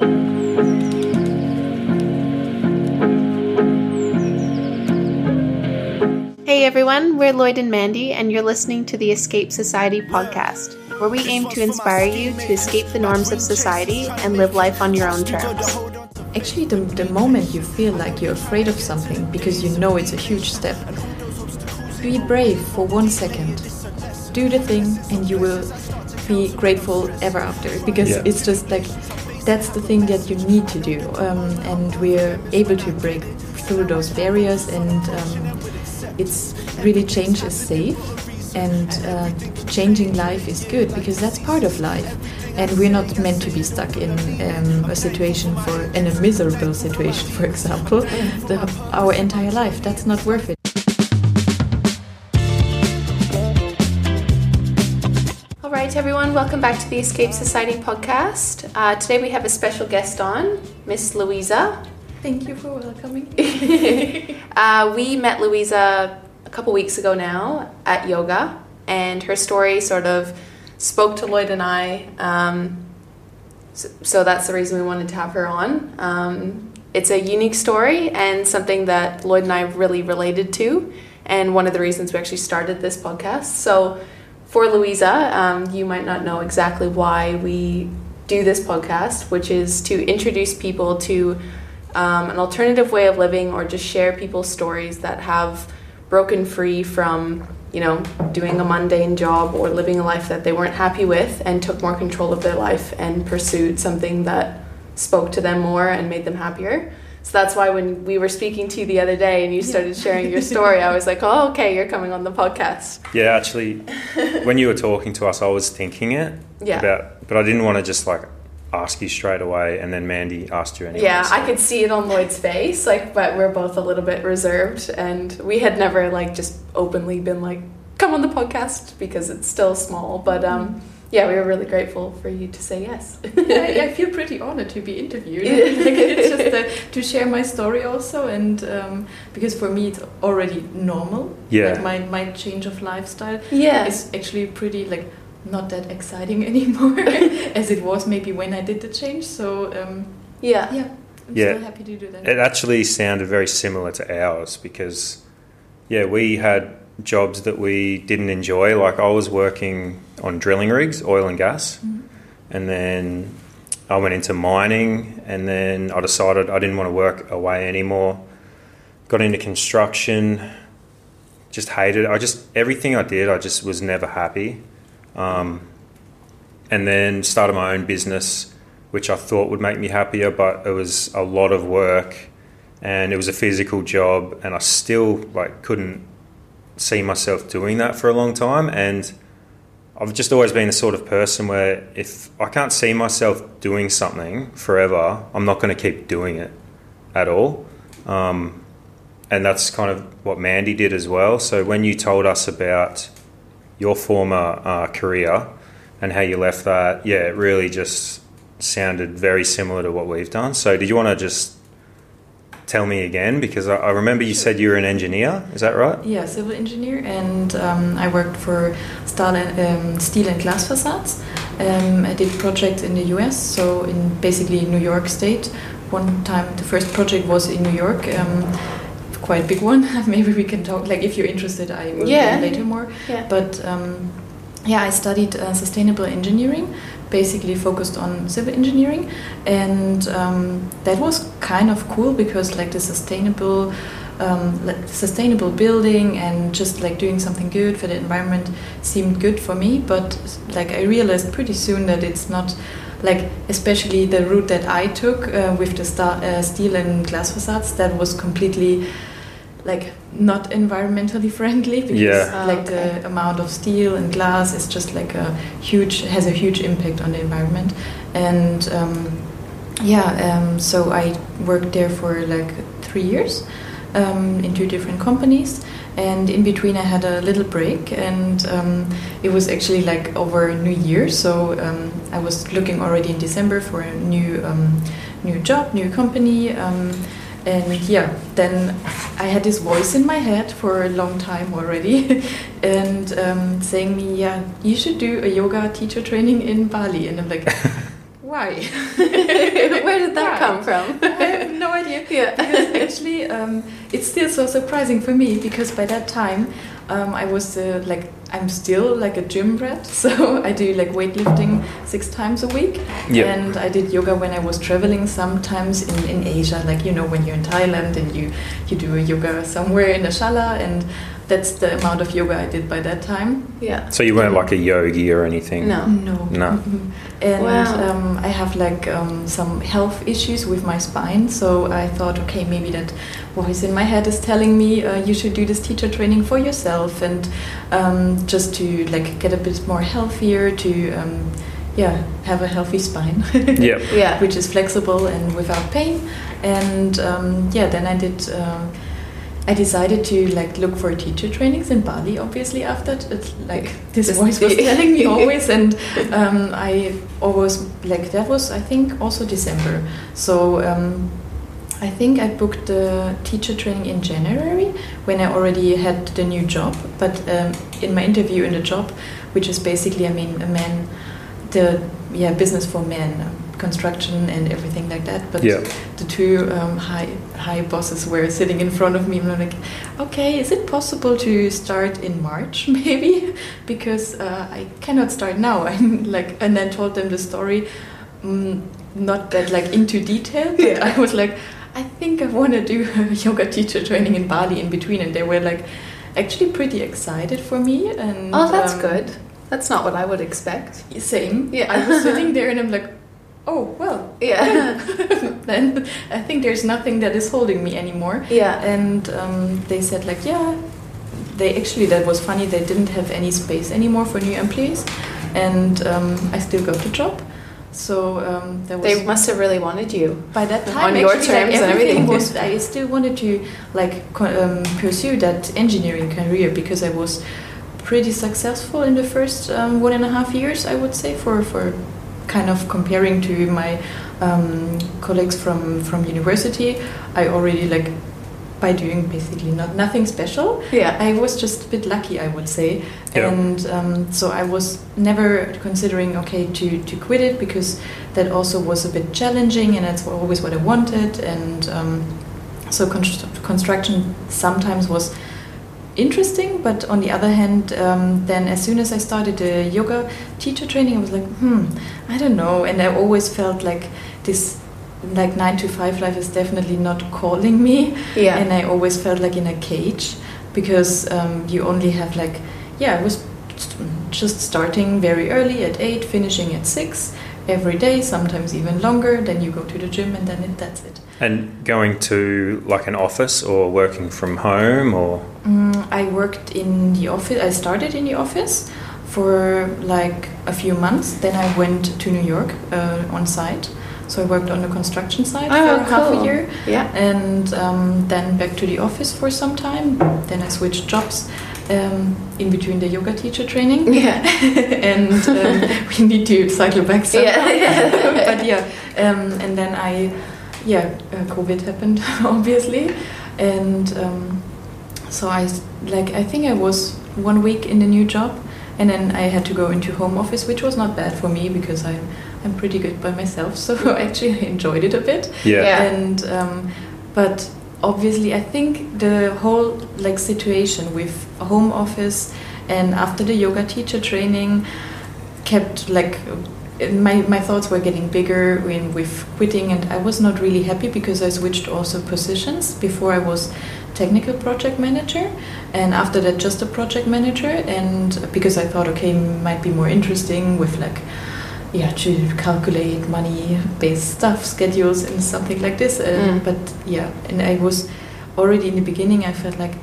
Hey everyone, we're Lloyd and Mandy, and you're listening to the Escape Society podcast, where we aim to inspire you to escape the norms of society and live life on your own terms. Actually, the, the moment you feel like you're afraid of something because you know it's a huge step, be brave for one second. Do the thing, and you will be grateful ever after because Yeah. it's just like that's the thing that you need to do. Um, and we're able to break through those barriers, and um, it's really change is safe. And uh, changing life is good because that's part of life, and we're not meant to be stuck in um, a situation for in a miserable situation, for example, the, our entire life. That's not worth it. All right, everyone, welcome back to the Escape Society podcast. Uh, today we have a special guest on, Miss Luisa. Thank you for welcoming. Uh, we met Luisa a couple weeks ago now at yoga, and her story sort of spoke to Lloyd and I. Um, so, so that's the reason we wanted to have her on. Um, it's a unique story and something that Lloyd and I really related to, and one of the reasons we actually started this podcast. So, for Luisa, um, you might not know exactly why we do this podcast, which is to introduce people to um, an alternative way of living or just share people's stories that have broken free from you know doing a mundane job or living a life that they weren't happy with and took more control of their life and pursued something that spoke to them more and made them happier so that's why when we were speaking to you the other day and you started sharing your story i was like oh okay you're coming on the podcast Yeah, actually, when you were talking to us, I was thinking it Yeah. about, but I didn't want to just like ask you straight away, and then Mandy asked you anyway. Yeah, so- I could see it on Lloyd's face, like, but we're both a little bit reserved, and we had never like just openly been like, "Come on the podcast" because it's still small. But um, yeah, we were really grateful for you to say yes. I, I feel pretty honored to be interviewed. like, it's just uh, to share my story also, and um, because for me it's already normal. Yeah. Like my, my change of lifestyle yeah, is actually pretty like not that exciting anymore as it was maybe when I did the change. So um, yeah, yeah, I'm Yeah. still happy to do that. It actually sounded very similar to ours because, yeah, we had jobs that we didn't enjoy. Like I was working on drilling rigs, oil and gas, Mhm. and then I went into mining, and then I decided I didn't want to work away anymore. Got into construction, just hated it. I just everything I did, I just was never happy. Um, and then started my own business, which I thought would make me happier, but it was a lot of work, and it was a physical job, and I still like couldn't see myself doing that for a long time. And I've just always been the sort of person where if I can't see myself doing something forever, I'm not going to keep doing it at all. Um, and that's kind of what Mandy did as well. So when you told us about your former uh, career and how you left that, yeah, it really just sounded very similar to what we've done. So did you want to just tell me again? Because I, I remember you said you were an engineer. Is that right? Yeah, civil engineer, and um, I worked for steel and, um, steel and glass facades. Um, I did projects in the US, so in basically New York State. One time, the first project was in New York, um, quite a big one. Maybe we can talk. Like, if you're interested, I will Yeah. yeah. later more. yeah. But um, yeah, I studied uh, sustainable engineering, basically focused on civil engineering, and um, that was kind of cool because like the sustainable. Um, like sustainable building and just like doing something good for the environment seemed good for me but like i realized pretty soon that it's not like especially the route that i took uh, with the sta- uh, steel and glass facades that was completely like not environmentally friendly because Yeah. like Oh, okay. the amount of steel and glass is just like a huge has a huge impact on the environment and um, yeah um, so i worked there for like three years um, in two different companies and in between i had a little break and um, it was actually like over new year so um, i was looking already in december for a new um, new job new company um, and yeah then i had this voice in my head for a long time already and um, saying me yeah you should do a yoga teacher training in bali and i'm like why? Where did that Why? come from? I have no idea. Yeah. Because actually, um, it's still so surprising for me because by that time, um, I was uh, like, I'm still like a gym rat. So I do like weightlifting six times a week. Yeah. And I did yoga when I was traveling sometimes in, in Asia, like, you know, when you're in Thailand and you, you do a yoga somewhere in a shala. And that's the amount of yoga I did by that time. Yeah. So you weren't like a yogi or anything? No. No. No. Mhm. And Wow. um, I have like um, some health issues with my spine, so I thought, okay, maybe that voice in my head is telling me uh, you should do this teacher training for yourself and um, just to like get a bit more healthier, to um, yeah, have a healthy spine. Yeah. Yeah. which is flexible and without pain. And um, yeah, then I did. Um, I decided to like look for teacher trainings in Bali. Obviously, after t- it's like this This- voice was telling me always, and um, I always like that was I think also December. So um, I think I booked the teacher training in January when I already had the new job. But um, in my interview in the job, which is basically I mean a man, the yeah business for men, construction and everything like that. But Yeah. the two um, high high bosses were sitting in front of me and I'm like, okay, is it possible to start in March maybe? Because uh, I cannot start now. I'm like, and then told them the story, mm, not that like into detail, but Yeah. I was like, I think I want to do a yoga teacher training in Bali in between, and they were like, actually pretty excited for me. And Oh, that's um, good. That's not what I would expect. Same. Yeah. I was sitting there and I'm like, oh well. Yeah. then I think there's nothing that is holding me anymore. yeah. And um, they said like, yeah. They actually that was funny. They didn't have any space anymore for new employees, and um, I still got the job. So um, They must have really wanted you. by that time On your actually, like, terms and everything everything. was I still wanted to like um, pursue that engineering career because I was pretty successful in the first um, one and a half years I would say for for kind of comparing to my um, colleagues from from university I already like by doing basically not nothing special Yeah. I was just a bit lucky, I would say, Yeah. and um, so I was never considering okay to to quit it because that also was a bit challenging, and that's always what I wanted, and um, so const- construction sometimes was interesting, but on the other hand, um, then as soon as I started the yoga teacher training, I was like, hmm, I don't know, and I always felt like this. Like nine to five life is definitely not calling me, Yeah. and I always felt like in a cage because um, you only have like yeah I was just starting very early at eight finishing at six every day sometimes even longer. Then you go to the gym and then it, that's it. And going to like an office or working from home or? Mm, I worked in the office I started in the office for like a few months. Then I went to New York uh, on site so I worked on the construction site Oh, for half a year Yeah. and um, then back to the office for some time. Then I switched jobs um, in between the yoga teacher training, Yeah. and um, we need to cycle back somehow. Yeah, but yeah, um, and then I, yeah, uh, COVID happened obviously, and um, so I like I think I was one week in the new job. And then I had to go into home office, which was not bad for me because I'm I'm pretty good by myself. So actually, I enjoyed it a bit yeah. Yeah. and um, but obviously i think the whole like situation with home office and after the yoga teacher training kept like my, my thoughts were getting bigger when with quitting and i was not really happy because i switched also positions before i was technical project manager and after that just a project manager and because i thought okay might be more interesting with like yeah to calculate money based stuff schedules and something like this uh, Mm. but yeah and i was already in the beginning i felt like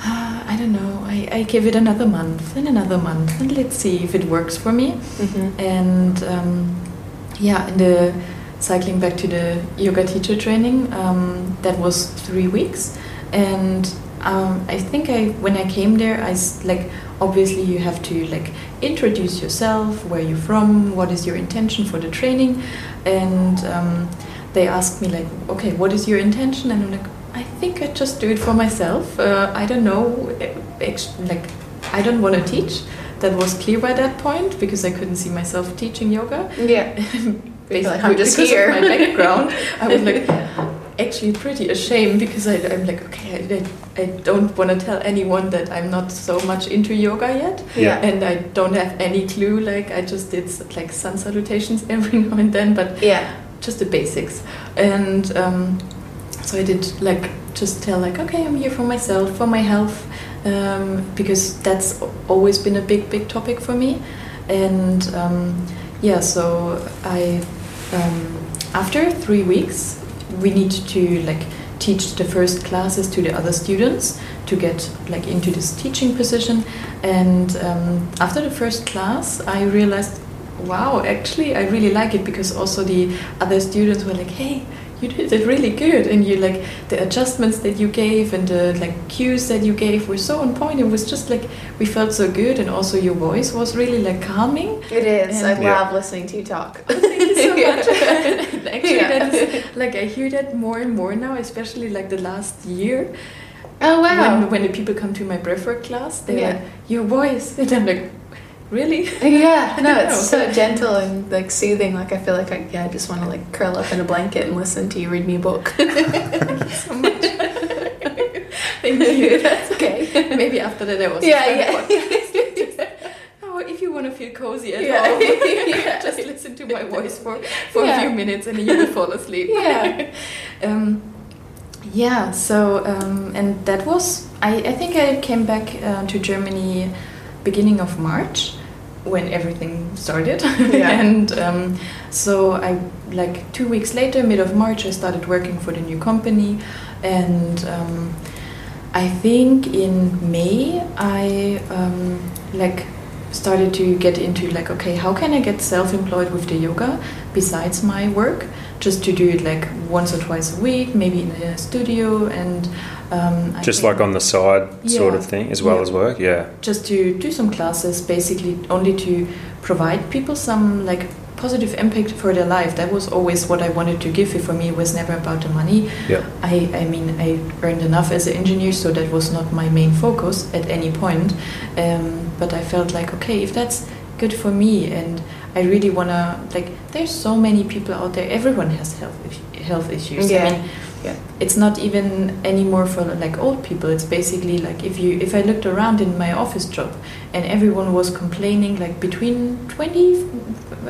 ah, i don't know I, I give it another month and another month and let's see if it works for me Mhm. and um, yeah in the cycling back to the yoga teacher training um, that was three weeks and um, i think i when i came there i like obviously you have to like introduce yourself where you're from what is your intention for the training and um, they asked me like okay what is your intention and i'm like i think i just do it for myself uh, i don't know eh, like i don't want to teach that was clear by that point because i couldn't see myself teaching yoga Yeah. basically like, I'm just because here. of my background. I was like actually pretty ashamed because I, I'm like, okay, I, I don't want to tell anyone that I'm not so much into yoga yet, Yeah. and I don't have any clue. Like I just did like sun salutations every now and then, but Yeah. just the basics. And um, so I did like just tell like, okay, I'm here for myself, for my health, um, because that's always been a big, big topic for me. And um, yeah, so I um, after three weeks, we need to like teach the first classes to the other students to get like into this teaching position. And um, after the first class, I realized wow, actually, I really like it because also the other students were like, hey, you did it really good, and you like the adjustments that you gave and the like cues that you gave were so on point. It was just like we felt so good, and also your voice was really like calming. It is. I Yeah. love listening to you talk. Thank you so much. Actually, Yeah. that is like I hear that more and more now, especially like the last year. Oh wow. When when the people come to my breathwork class, they're Yeah. like, "Your voice," and I'm like, "Really?" Yeah, no, it's so gentle and like soothing. Like I feel like I, yeah, I just want to like curl up in a blanket and listen to you read me a book. so much. Thank you. That's okay. Maybe after that, I was Yeah, yeah. podcast. Oh, if you want to feel cozy at Yeah. home, Yeah. just listen to my voice for, for Yeah. a few minutes and you will fall asleep. Yeah. um, yeah, so, um, and that was, I, I think I came back uh, to Germany beginning of March when everything started. Yeah. and um, so I, like two weeks later, mid of March, I started working for the new company. And um, I think in May I um, like started to get into like okay how can I get self-employed with the yoga besides my work just to do it like once or twice a week maybe in a studio and um, Just like on the side sort of thing, as well Yeah. as work. Yeah. just to do some classes basically only to provide people some like positive impact for their life that was always what I wanted to give it for me it was never about the money Yeah. I, I mean, I earned enough as an engineer, so that was not my main focus at any point. Um, but I felt like, okay, if that's good for me, and I really wanna like, there's so many people out there. Everyone has health health issues. Yeah. I mean, Yeah. it's not even anymore for like old people. It's basically like if you if I looked around in my office job, and everyone was complaining like between twenty,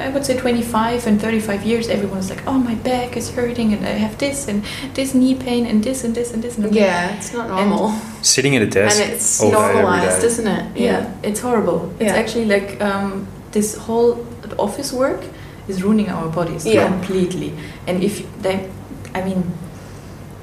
I would say twenty five and thirty five years. Everyone was like, oh my back is hurting, and I have this and this knee pain and this and this and this. And I'm Yeah, it's not normal, Sitting at a desk. and it's all day, every normalized, isn't it? yeah, it's horrible. It's Yeah. actually like um, this whole office work is ruining our bodies Yeah. completely. And if they, I mean,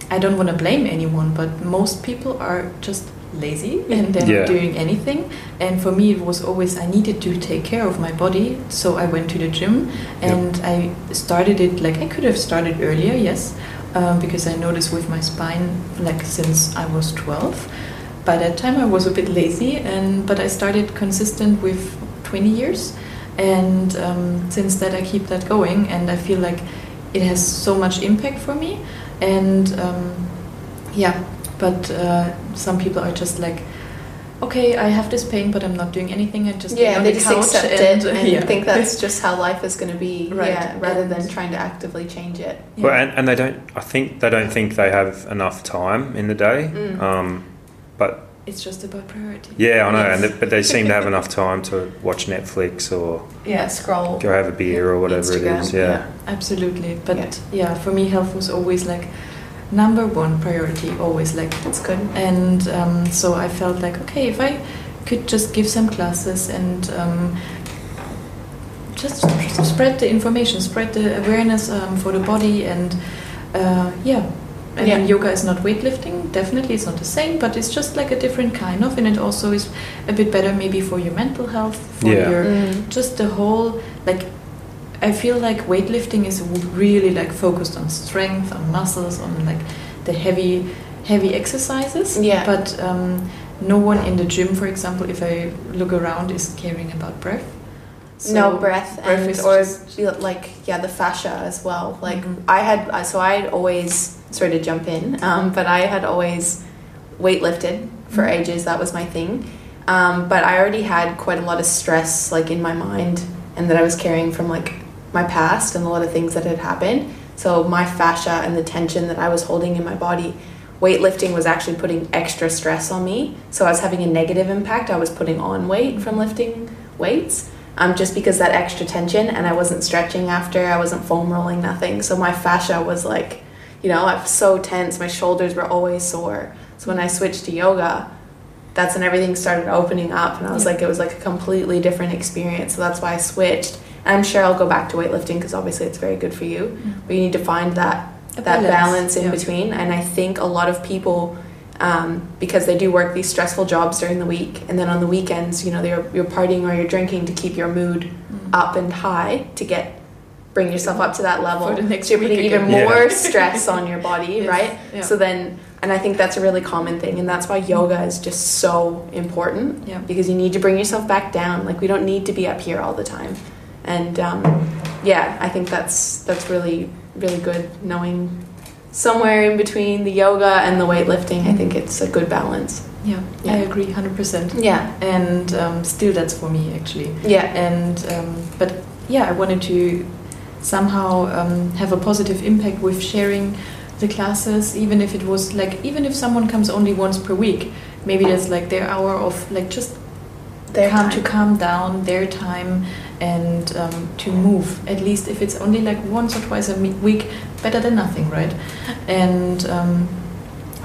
I don't want to blame anyone, but most people are just lazy and they're Yeah. not doing anything. And for me, it was always I needed to take care of my body, so I went to the gym and I started it like I could have started earlier, yes, um, because I noticed with my spine, like since I was twelve. By that time, I was a bit lazy, and but I started consistent with twenty years, and um, since that I keep that going, and I feel like it has so much impact for me, and um, yeah, but uh, some people are just like. Okay, I have this pain, but I'm not doing anything. I just Yeah, on they the just couch accept and, it and yeah. think that's just how life is going to be. Right. Yeah, rather than trying to actively change it. Yeah. Well, and, and they don't. I think they don't think they have enough time in the day. Mm. Um, but it's just about priority. yeah, I know. Yes. And they, but they seem to have enough time to watch Netflix or Yeah, scroll. go have a beer or whatever it Instagram, is. Yeah. Absolutely, but Yeah. yeah. for me, health was always like number one priority. Always like, That's good. and um, so I felt like, okay, if I could just give some classes and um, just spread the information, spread the awareness um, for the body, and uh, yeah. And Yeah. yoga is not weightlifting. Definitely, it's not the same, but it's just like a different kind of, and it also is a bit better maybe for your mental health, for Yeah. your Mm. just the whole like i feel like weightlifting is really like focused on strength on muscles on like the heavy heavy exercises Yeah. but um, no one in the gym for example if i look around is caring about breath So no breath, breath and or like yeah the fascia as well like Mhm. i had uh, so i had always sorry to jump in um, but i had always weightlifted for Mhm. ages that was my thing um, but i already had quite a lot of stress like in my mind and that i was carrying from like my past and a lot of things that had happened. So my fascia and the tension that I was holding in my body, weightlifting was actually putting extra stress on me. So I was having a negative impact. I was putting on weight from lifting weights. Um, just because that extra tension and I wasn't stretching after, I wasn't foam rolling, nothing. So my fascia was like, you know, I'm so tense. My shoulders were always sore. So when I switched to yoga, that's when everything started opening up, and I was Yeah. like, it was like a completely different experience. So that's why I switched. And I'm sure I'll go back to weightlifting because obviously it's very good for you. But you need to find that A that balance, balance in yeah. between. And I think a lot of people, um, because they do work these stressful jobs during the week, and then on the weekends, you know, you're, you're partying or you're drinking to keep your mood up and high to get bring yourself up to that level. For the next so you're putting even again. more Yeah. stress on your body, Yes, right? yeah. So then, and I think that's a really common thing, and that's why yoga is just so important Yeah. because you need to bring yourself back down. Like we don't need to be up here all the time, and um, yeah, I think that's that's really really good knowing somewhere in between the yoga and the weightlifting. I think it's a good balance. Yeah, Yeah. I agree, hundred percent. Yeah, And um, still, that's for me actually. yeah, And um, but yeah, I wanted to somehow um, have a positive impact with sharing the classes, even if it was like even if someone comes only once per week, maybe that's like their hour of like just Their calm time. to calm down, their time, and um, to move. At least if it's only like once or twice a week, better than nothing, right? And um,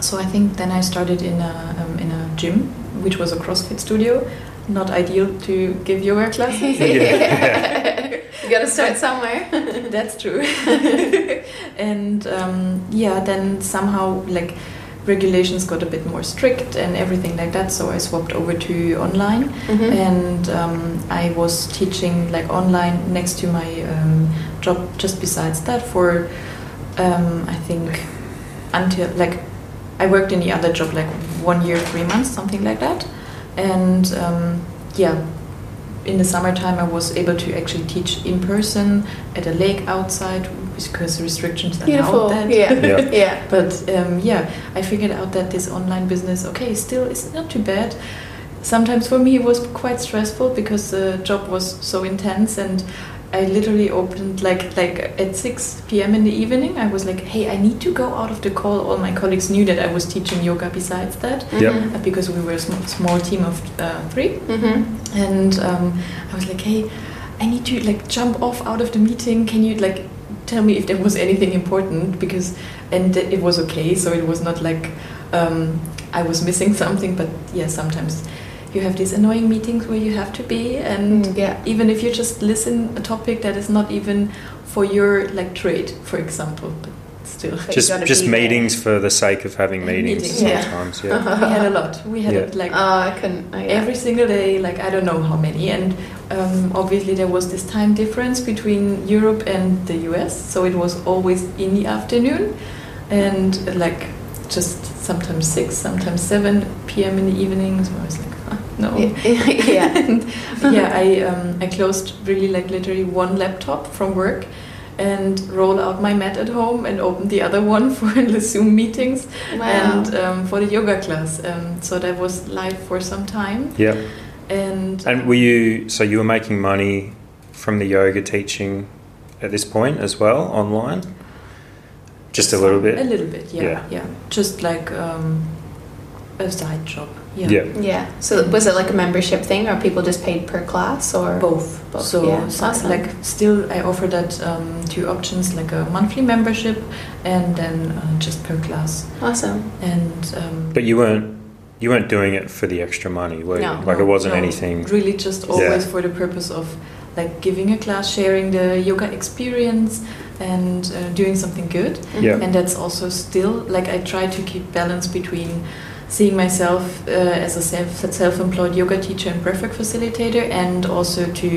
so I think then I started in a um, in a gym, which was a CrossFit studio. Not ideal to give yoga classes. you got to start somewhere. That's true. and um, yeah, then somehow like regulations got a bit more strict and everything like that. So I swapped over to online, Mhm. and um, I was teaching like online next to my um, job. Just besides that, for um, I think until like I worked in the other job like one year, three months, something like that, and um, yeah in the summertime I was able to actually teach in person at a lake outside because the restrictions Beautiful. allowed that. Yeah. Yeah. yeah. But um, yeah, I figured out that this online business, okay, still is not too bad. Sometimes for me it was quite stressful because the job was so intense and I literally opened like like at 6 p.m. in the evening. I was like, hey, I need to go out of the call. All my colleagues knew that I was teaching yoga besides that Yep. uh, because we were a sm- small team of uh, three Mm-hmm. and um, I was like, "Hey, I need to like jump off out of the meeting. Can you like tell me if there was anything important?" Because and it was okay, so it was not like um, I was missing something. But yeah, sometimes you have these annoying meetings where you have to be, and Mm, yeah. even if you just listen a topic that is not even for your like trade, for example, but still. But Just just be there. meetings for the sake of having meetings Meetings, yeah. sometimes. Yeah. we had a lot. We had Yeah. it like Oh, I couldn't. Oh, yeah. every single day like i don't know how many and um, obviously there was this time difference between europe and the us so it was always in the afternoon and uh, like just sometimes 6 sometimes 7 p.m in the evenings so i was like no Yeah. yeah. and yeah i um, i closed really like literally one laptop from work and roll out my mat at home and open the other one for the zoom meetings Wow. and um, for the yoga class. Um, so that was live for some time. Yeah. And, And were you so you were making money from the yoga teaching at this point as well online? Just a little bit. A little bit, yeah, Yeah. yeah. Just like um, a side job. Yeah. Yeah. yeah. So was it like a membership thing, or people just paid per class, or Both. Both, So, yeah, so- awesome. like, still, I offer that um, two options, like a monthly membership and then uh, just per class. Awesome. And um, But you weren't you weren't doing it for the extra money, were No. you? Like it wasn't no, anything. Really, just Yeah. always for the purpose of like giving a class, sharing the yoga experience, and uh, doing something good. Yeah. and that's also still like I try to keep balance between seeing myself uh, as a self self-employed yoga teacher and breathwork facilitator, and also to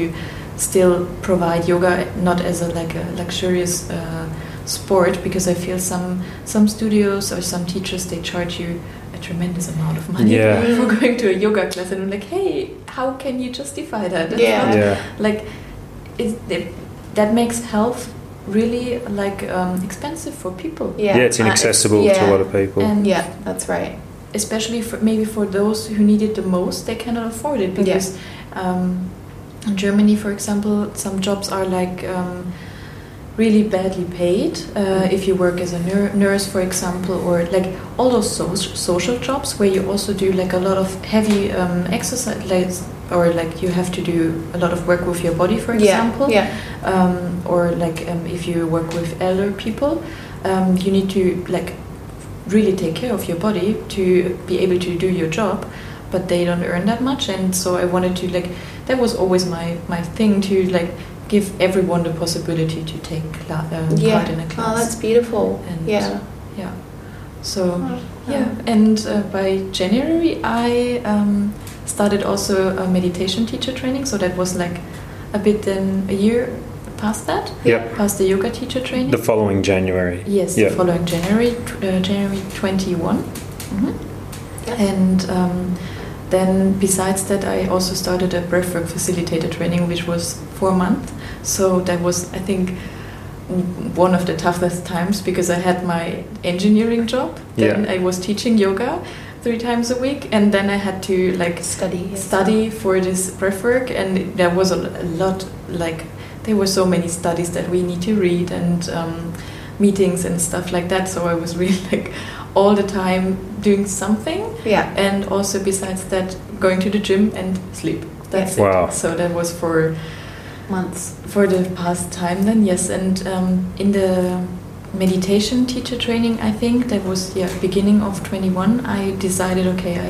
still provide yoga not as a like a luxurious uh, sport because I feel some some studios or some teachers they charge you a tremendous amount of money Yeah. for going to a yoga class, and I'm like, hey, how can you justify that? That's Yeah. not- Yeah. like it, it, that makes health really like um, expensive for people Yeah. Yeah, it's Uh, inaccessible yeah. to a lot of people. and Yeah, that's right. Especially for maybe for those who need it the most they cannot afford it because um, in Germany, for example, some jobs are like um, really badly paid uh, if you work as a nur- nurse, for example, or like all those so- social jobs where you also do like a lot of heavy um, exercise, like, or like you have to do a lot of work with your body, for example, Yeah. um, or like um, if you work with elder people, um, you need to like really take care of your body to be able to do your job. But they don't earn that much, and so I wanted to like that was always my my thing to like give everyone the possibility to take cla- um, Yeah. part in a class. Oh, that's beautiful. And- yeah. yeah. So Oh, yeah, and uh, by January I um, started also a meditation teacher training. So that was like a bit then a year past that, Yep. past the yoga teacher training. The following January. yes, Yeah. the following January, uh, January twenty one. hmm Yeah. And um, then besides that, I also started a breathwork facilitator training, which was four months. So that was, I think, one of the toughest times because I had my engineering job. Then Yeah. I was teaching yoga three times a week, and then I had to like Study. yes. study for this breathwork, and there was a, a lot like there were so many studies that we need to read and um, meetings and stuff like that. So I was really like all the time doing something Yeah. and also besides that going to the gym and sleep that's Wow. it so that was for Months. for the past time then yes and um, in the meditation teacher training i think that was yeah beginning of 21 i decided okay i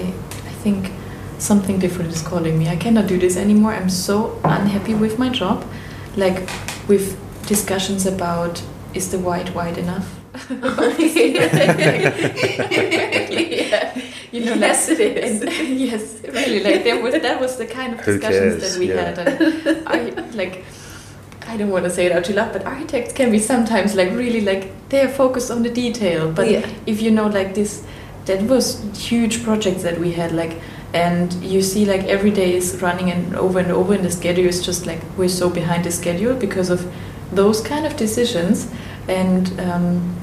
i think something different is calling me i cannot do this anymore i'm so unhappy with my job like with discussions about is the white white enough yeah. you know, Yes, like, it is. and- yes, really. Like there was that was the kind of discussions that we Yeah. had, and I like. I don't want to say it out too loud, but architects can be sometimes like really like they're focused on the detail. But Yeah. if you know like this, that was huge projects that we had like, and you see like every day is running and over and over, and the schedule is just like we're so behind the schedule because of those kind of decisions, and um,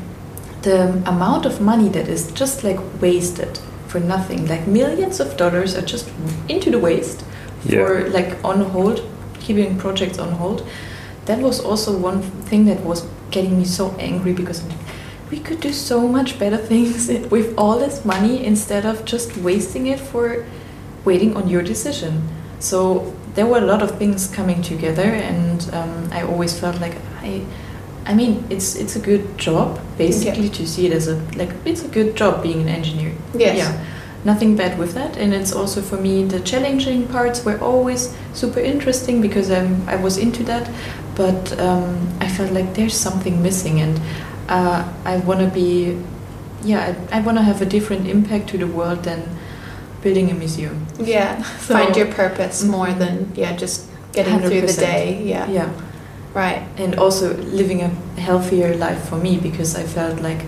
the amount of money that is just like wasted for nothing like millions of dollars are just into the waste for like on hold keeping projects on hold. That was also one thing that was getting me so angry because like, we could do so much better things with all this money instead of just wasting it for waiting on your decision. So there were a lot of things coming together and um, i always felt like i I mean, it's it's a good job basically to see it as a like it's a good job being an engineer. Yes. Yeah, nothing bad with that, and it's also for me the challenging parts were always super interesting because I'm I was into that, but um, I felt like there's something missing, and uh, I want to be, yeah, I, I want to have a different impact to the world than building a museum. Yeah. So- Find your purpose more Mhm. than yeah just getting through the day. Yeah. Yeah. Right. and also living a healthier life for me because I felt like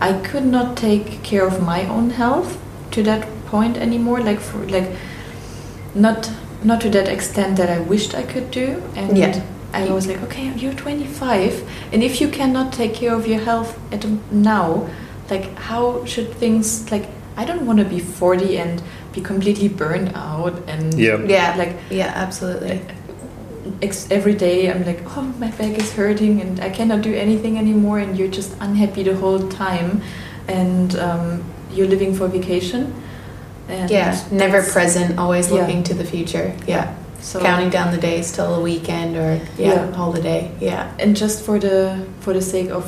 I could not take care of my own health to that point anymore like for like not not to that extent that I wished I could do and Yeah. I was like okay you're 25 and if you cannot take care of your health at now like how should things like I don't want to be 40 and be completely burned out and Yep. Yeah. like Yeah. Absolutely. ex- every day I'm like, oh, my back is hurting and I cannot do anything anymore, and you're just unhappy the whole time, and um, you're living for vacation. And yeah. Never present. Always Yeah. looking to the future. Yeah. So Counting down the days till a weekend or yeah, Yeah. holiday. Yeah. and just for the for the sake of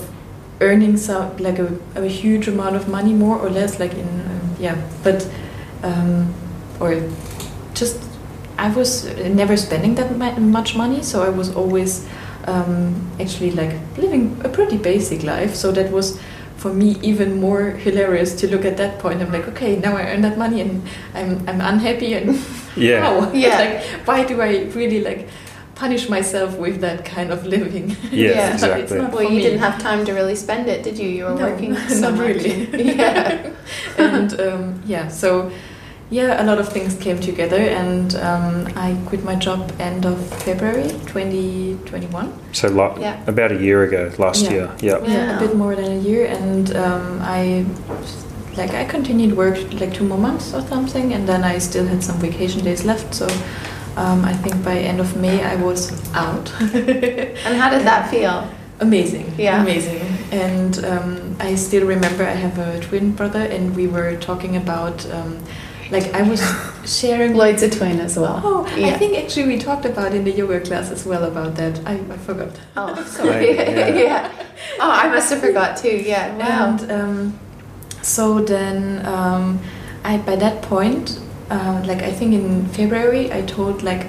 earning some like a, a huge amount of money more or less like in yeah but um, or just I was never spending that much money so I was always um, actually like living a pretty basic life so that was for me even more hilarious to look at that point I'm like okay now I earn that money and I'm I'm unhappy and Yeah. how Yeah. like why do I really like punish myself with that kind of living Yeah, Yeah. It's exactly. not Well, you me. didn't have time to really spend it, did you? You were No, working so not much. really. yeah. and um, yeah, so yeah, a lot of things came together, and um, I quit my job end of February 2021. So lo- Yeah. about a year ago, last Yeah. year. Yep. Yeah, Wow. a bit more than a year, and um, I like I continued work like two more months or something, and then I still had some vacation days left, so Um, I think by end of May I was out. And how did that feel? Amazing. Yeah. Amazing. And um, I still remember I have a twin brother, and we were talking about, um, like, I was sharing. Lloyd's a twin as well. Oh, Yeah. I think actually we talked about in the yoga class as well about that. I, I forgot. Oh, Maybe, sorry. yeah. yeah. Oh, I must have forgot too. Yeah. Wow. And um, so then, um, I by that point, uh, like I think in February, I told like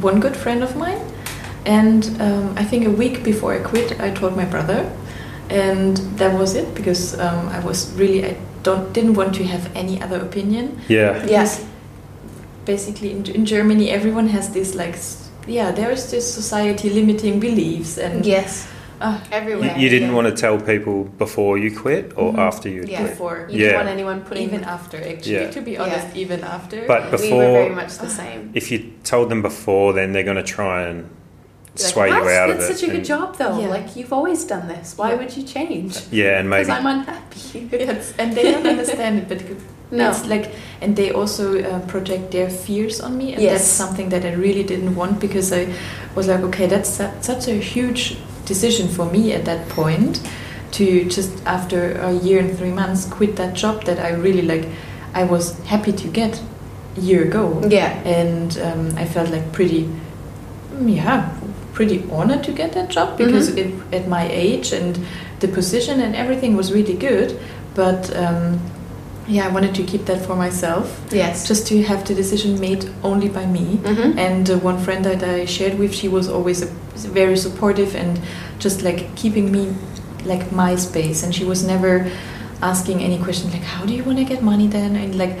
one good friend of mine, and um, I think a week before I quit, I told my brother, and that was it because um, I was really I don't didn't want to have any other opinion. Yeah. Yes. basically in, in Germany, everyone has this like. Yeah, there is this society limiting beliefs, and yes. Uh, You, Everywhere. you didn't yeah. want to tell people before you quit or Mhm. after you Yeah. quit? before, You Yeah. didn't want anyone putting. even after, actually, Yeah. to be Yeah. honest, even after. But we were before, very much the same. if you told them before, then they're going to try and Like, sway you out of it. That's it. such a good job, though. Yeah. Like you've always done this. Why Yeah. would you change? Yeah, and Because maybe I'm unhappy. Yes, and they don't understand it, but No. it's like, and they also uh, project their fears on me, and Yes. that's something that I really didn't want because I was like, okay, that's su- such a huge decision for me at that point to just after a year and three months quit that job that I really like, I was happy to get a year ago, Yeah. and um, I felt like pretty, mm, yeah, pretty honored to get that job because Mhm. it, at my age and the position and everything was really good. But um, yeah, I wanted to keep that for myself, Yes. just to have the decision made only by me. Mm-hmm. And uh, one friend that I shared with, she was always a, very supportive and just like keeping me like my space. And she was never asking any question like, "How do you want to get money then?" and like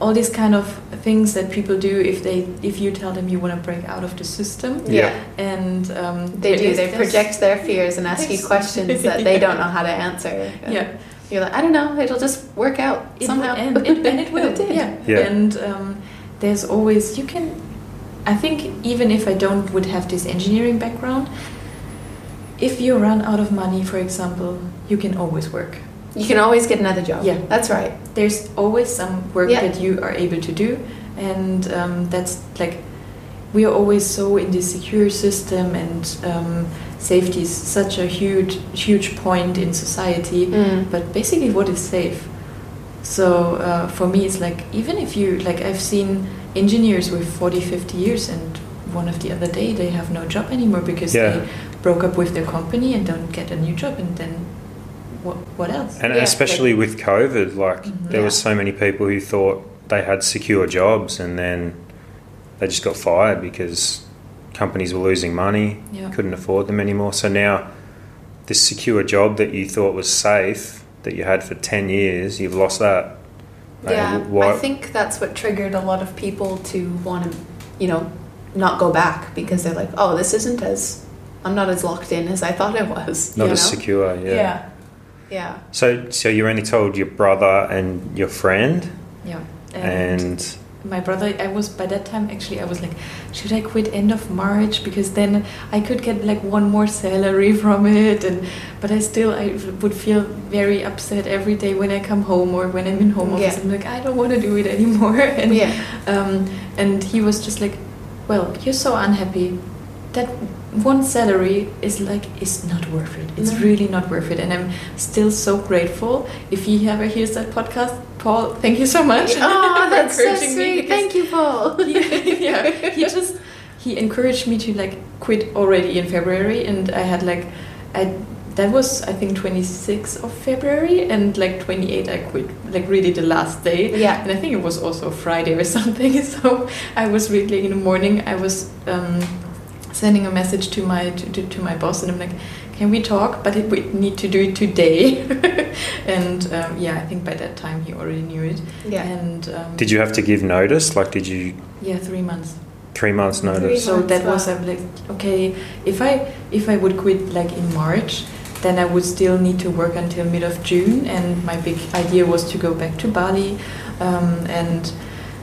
all these kind of things that people do if they if you tell them you want to break out of the system. Yeah. And um, They do. They this- project their fears and ask you questions that they don't know how to answer. And Yeah. You're like, I don't know. It'll just work out It somehow. and, it, and it will. it did. Yeah. Yeah. And um, there's always you can. I think even if I don't would have this engineering background, if you run out of money, for example, you can always work. You can always get another job. Yeah. That's right. There's always some work Yeah. that you are able to do, and um, that's like we are always so in this secure system, and um, safety is such a huge, huge point in society. Mm. but basically what is safe so uh, for me it's like even if you like i've seen engineers with 40 50 years and one of the other day they have no job anymore because Yeah. they broke up with their company and don't get a new job and then what, what else And Yeah, especially with COVID, like Mhm. there Yeah. was so many people who thought they had secure jobs and then they just got fired because companies were losing money, yeah couldn't afford them anymore. So now, this secure job that you thought was safe, that you had for 10 years, you've lost that. Uh, yeah, why- I think that's what triggered a lot of people to want to, you know, not go back because they're like, oh, this isn't as, I'm not as locked in as I thought it was. not as know? secure, yeah. Yeah. Yeah. So, so you're only told your brother and your friend, yeah and my brother i was by that time actually i was like should i quit end of march? Because then i could get like one more salary from it. And but i still i would feel very upset every day when i come home or when i'm in home office. Yeah. i'm like i don't want to do it anymore. And Yeah. um, and he was just like well you're so unhappy one salary is like is not worth it it's No. really not worth it and i'm still so grateful if he ever hears that podcast paul thank you so much Oh, that's so sweet. Thank you, Paul. yeah, yeah. He just he encouraged me to like quit already in February, and I had like I that was I think 26th of February, and like 28 I quit like really the last day. Yeah. And I think it was also Friday or something. So I was really in the morning. I was um, sending a message to my to, to, to my boss, and I'm like, "Can we talk? But it, we need to do it today." and um, yeah, I think by that time he already knew it. Yeah. And um, did you have to give notice? Like, did you Yeah, three months. three months Three notice? So that was wow. I'm like okay, if I if I would quit like in March, then I would still need to work until mid of June, and my big idea was to go back to Bali, um, and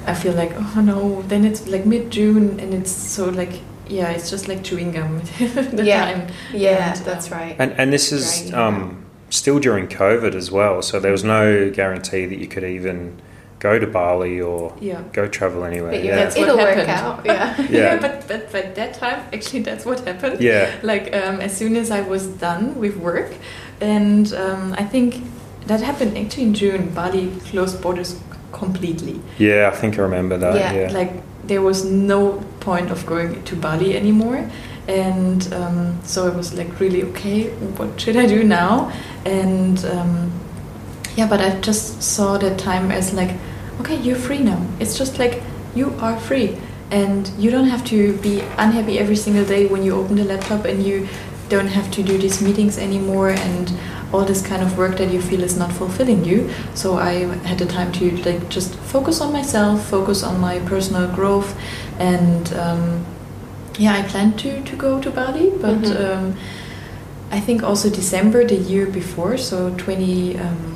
I feel like oh no, then it's like mid June, and it's so like yeah, it's just like chewing gum. At the Yeah. time. Yeah, And, that's um, right. And and this is Dragging it um, still during COVID as well. So there was no guarantee that you could even go to Bali or Yeah. go travel anywhere. But Yeah, That's what It'll work happened. out, yeah. Yeah. but, but but that time actually that's what happened. yeah, Like um, as soon as I was done with work, and um, I think that happened actually in June. Bali closed borders completely. yeah. I think I remember that. Yeah, Yeah, Like there was no point of going to Bali anymore. And um, so I was like, really, okay, what should I do now? And um, yeah, but I just saw that time as like, okay, you're free now. It's just like you are free. And you don't have to be unhappy every single day when you open the laptop and you don't have to do these meetings anymore and all this kind of work that you feel is not fulfilling you. So I had the time to like just focus on myself, focus on my personal growth, and um, yeah, I planned to to go to Bali, but Mhm. um, I think also December the year before, so 20, um,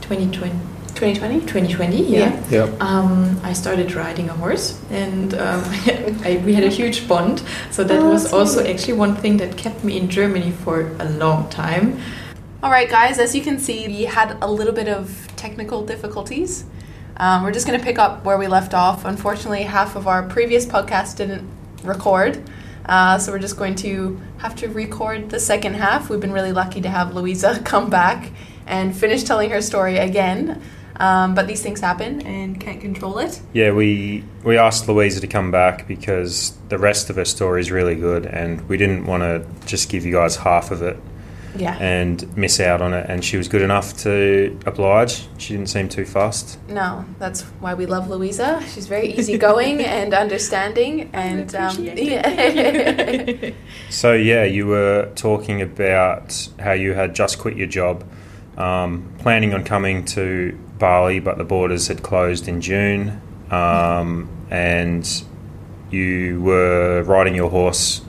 2020, 2020? 2020, yeah. yeah. Um, I started riding a horse, and um, I, we had a huge bond. So that Oh, was also lovely. actually one thing that kept me in Germany for a long time. All right, guys, as you can see, we had a little bit of technical difficulties. Um, we're just going to pick up where we left off. Unfortunately, half of our previous podcast didn't record, uh, so we're just going to have to record the second half. We've been really lucky to have Luisa come back and finish telling her story again. Um, but these things happen and can't control it. Yeah, we we asked Luisa to come back because the rest of her story is really good, and we didn't want to just give you guys half of it Yeah. and miss out on it. And she was good enough to oblige. She didn't seem too fussed. No, that's why we love Luisa. She's very easygoing and understanding, and um, yeah. So yeah, you were talking about how you had just quit your job, um, planning on coming to Bali, but the borders had closed in June, um, and you were riding your horse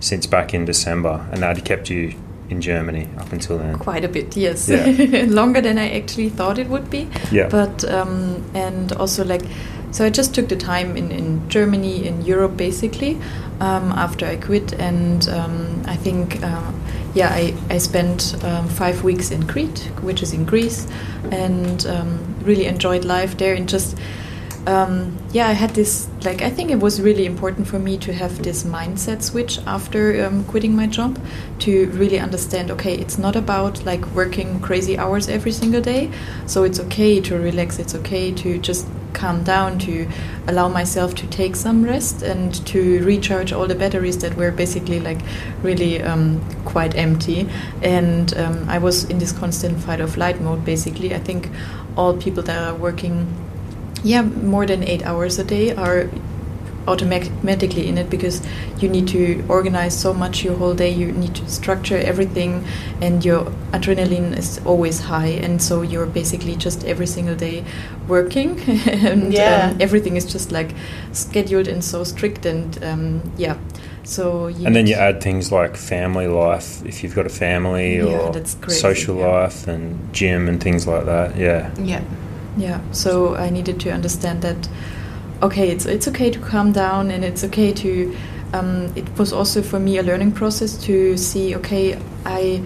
since back in December, and that had kept you in Germany up until then. Quite a bit, yes. Yeah. Longer than I actually thought it would be. Yeah. But um, and also like, so I just took the time in, in Germany, in Europe, basically, um, after I quit, and um, I think, uh, yeah, I I spent um, five weeks in Crete, which is in Greece, and um, really enjoyed life there, and just. Um, yeah, I had this like I think it was really important for me to have this mindset switch after um, quitting my job to really understand. Okay, it's not about like working crazy hours every single day, so it's okay to relax. It's okay to just calm down, to allow myself to take some rest and to recharge all the batteries that were basically like really um, quite empty. And um, I was in this constant fight of light mode. Basically, I think all people that are working yeah more than eight hours a day are automatically in it because you need to organize so much your whole day you need to structure everything and your adrenaline is always high and so you're basically just every single day working and Yeah. um, everything is just like scheduled and so strict and um, yeah so you and then you add things like family life, if you've got a family, Yeah, or that's social yeah. life and gym and things like that. Yeah. yeah. Yeah, so I needed to understand that okay, it's it's okay to calm down and it's okay to um, it was also for me a learning process to see okay, I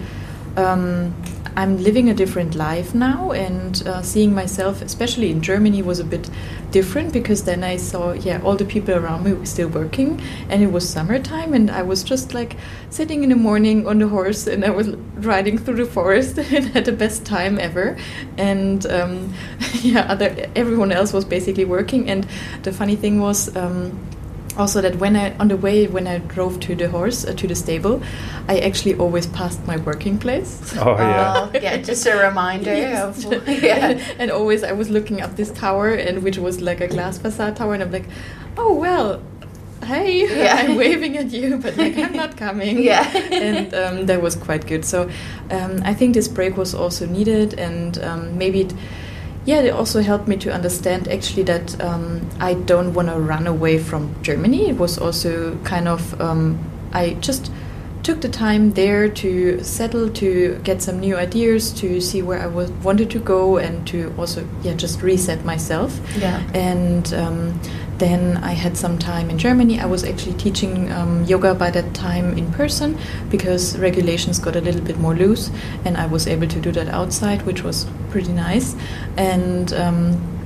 um, I'm living a different life now and uh, seeing myself especially in Germany was a bit different because then I saw yeah all the people around me were still working and it was summertime and I was just like sitting in the morning on the horse and I was riding through the forest and had the best time ever. And um, yeah other everyone else was basically working and the funny thing was um, also that when I on the way when I drove to the horse uh, to the stable, I actually always passed my working place. Oh yeah. Uh, yeah, just a reminder Yes. of yeah. and always I was looking up this tower and which was like a glass facade tower and I'm like, oh well, hey, Yeah. I'm waving at you, but like I'm not coming. Yeah. and um, that was quite good. So um, I think this break was also needed, and um, maybe it, yeah, it also helped me to understand actually that um, I don't want to run away from Germany. It was also kind of um, I just took the time there to settle, to get some new ideas, to see where I was, wanted to go, and to also yeah just reset myself. Yeah. And um, then I had some time in Germany. I was actually teaching um, yoga by that time in person because regulations got a little bit more loose, and I was able to do that outside, which was pretty nice. And um,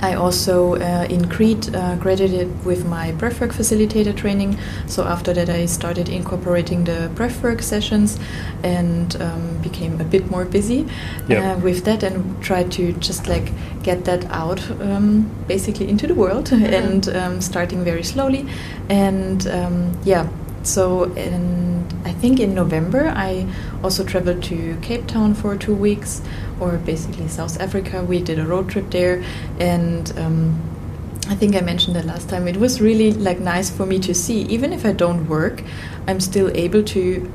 I also uh, in Crete uh, graduated with my breathwork facilitator training. So after that, I started incorporating the breathwork sessions and um, became a bit more busy Yep. uh, with that and tried to just like get that out um, basically into the world and um, starting very slowly. And um, yeah, so in, I think in November I also traveled to Cape Town for two weeks, or basically South Africa. We did a road trip there, and um, I think I mentioned that last time. It was really like nice for me to see, even if I don't work, I'm still able to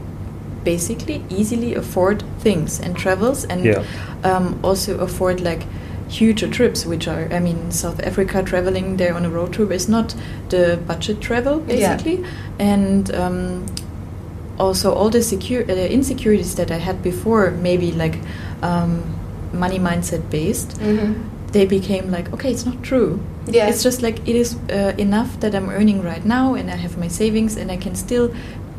basically easily afford things and travels, and Yeah. um, also afford like huger trips, which are, I mean, South Africa traveling there on a road trip is not the budget travel, Yeah. basically. And um, also all the secure, uh, insecurities that I had before, maybe like um, money mindset based, Mm-hmm. they became like, okay, it's not true. Yeah. It's just like it is uh, enough that I'm earning right now and I have my savings and I can still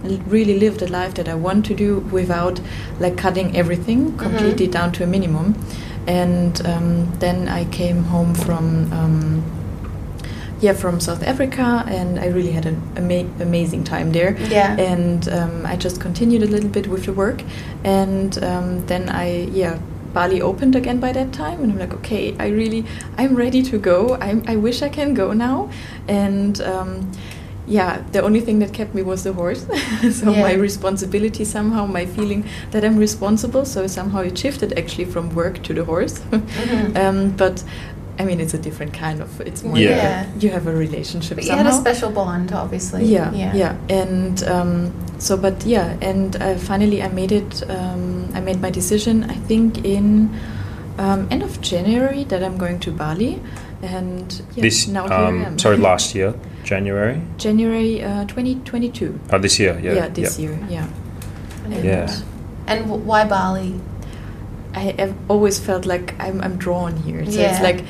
l- really live the life that I want to do without like cutting everything completely down to a minimum. And um, then I came home from. Um, yeah, from South Africa, and I really had an ama- amazing time there. Yeah. And um, I just continued a little bit with the work, and um, then I yeah. Bali opened again by that time, and I'm like, okay, I really, I'm ready to go. I'm, I wish I can go now, and um, yeah, the only thing that kept me was the horse. so Yeah. my responsibility somehow, my feeling that I'm responsible. So somehow it shifted actually from work to the horse. Mhm. um, but I mean, it's a different kind of. It's more Yeah. like you have a relationship. But you had a special bond, obviously. Yeah, yeah, yeah. and um, so, but yeah, and uh, finally, I made it. Um, I made my decision. I think in um, end of January that I'm going to Bali, and yeah, this now here I um, am. sorry last year January January uh, 2022. oh this year yeah Yeah, this yeah. year. Yeah, And, Yeah. And w- why Bali? I have always felt like I'm, I'm drawn here. So Yeah. it's like.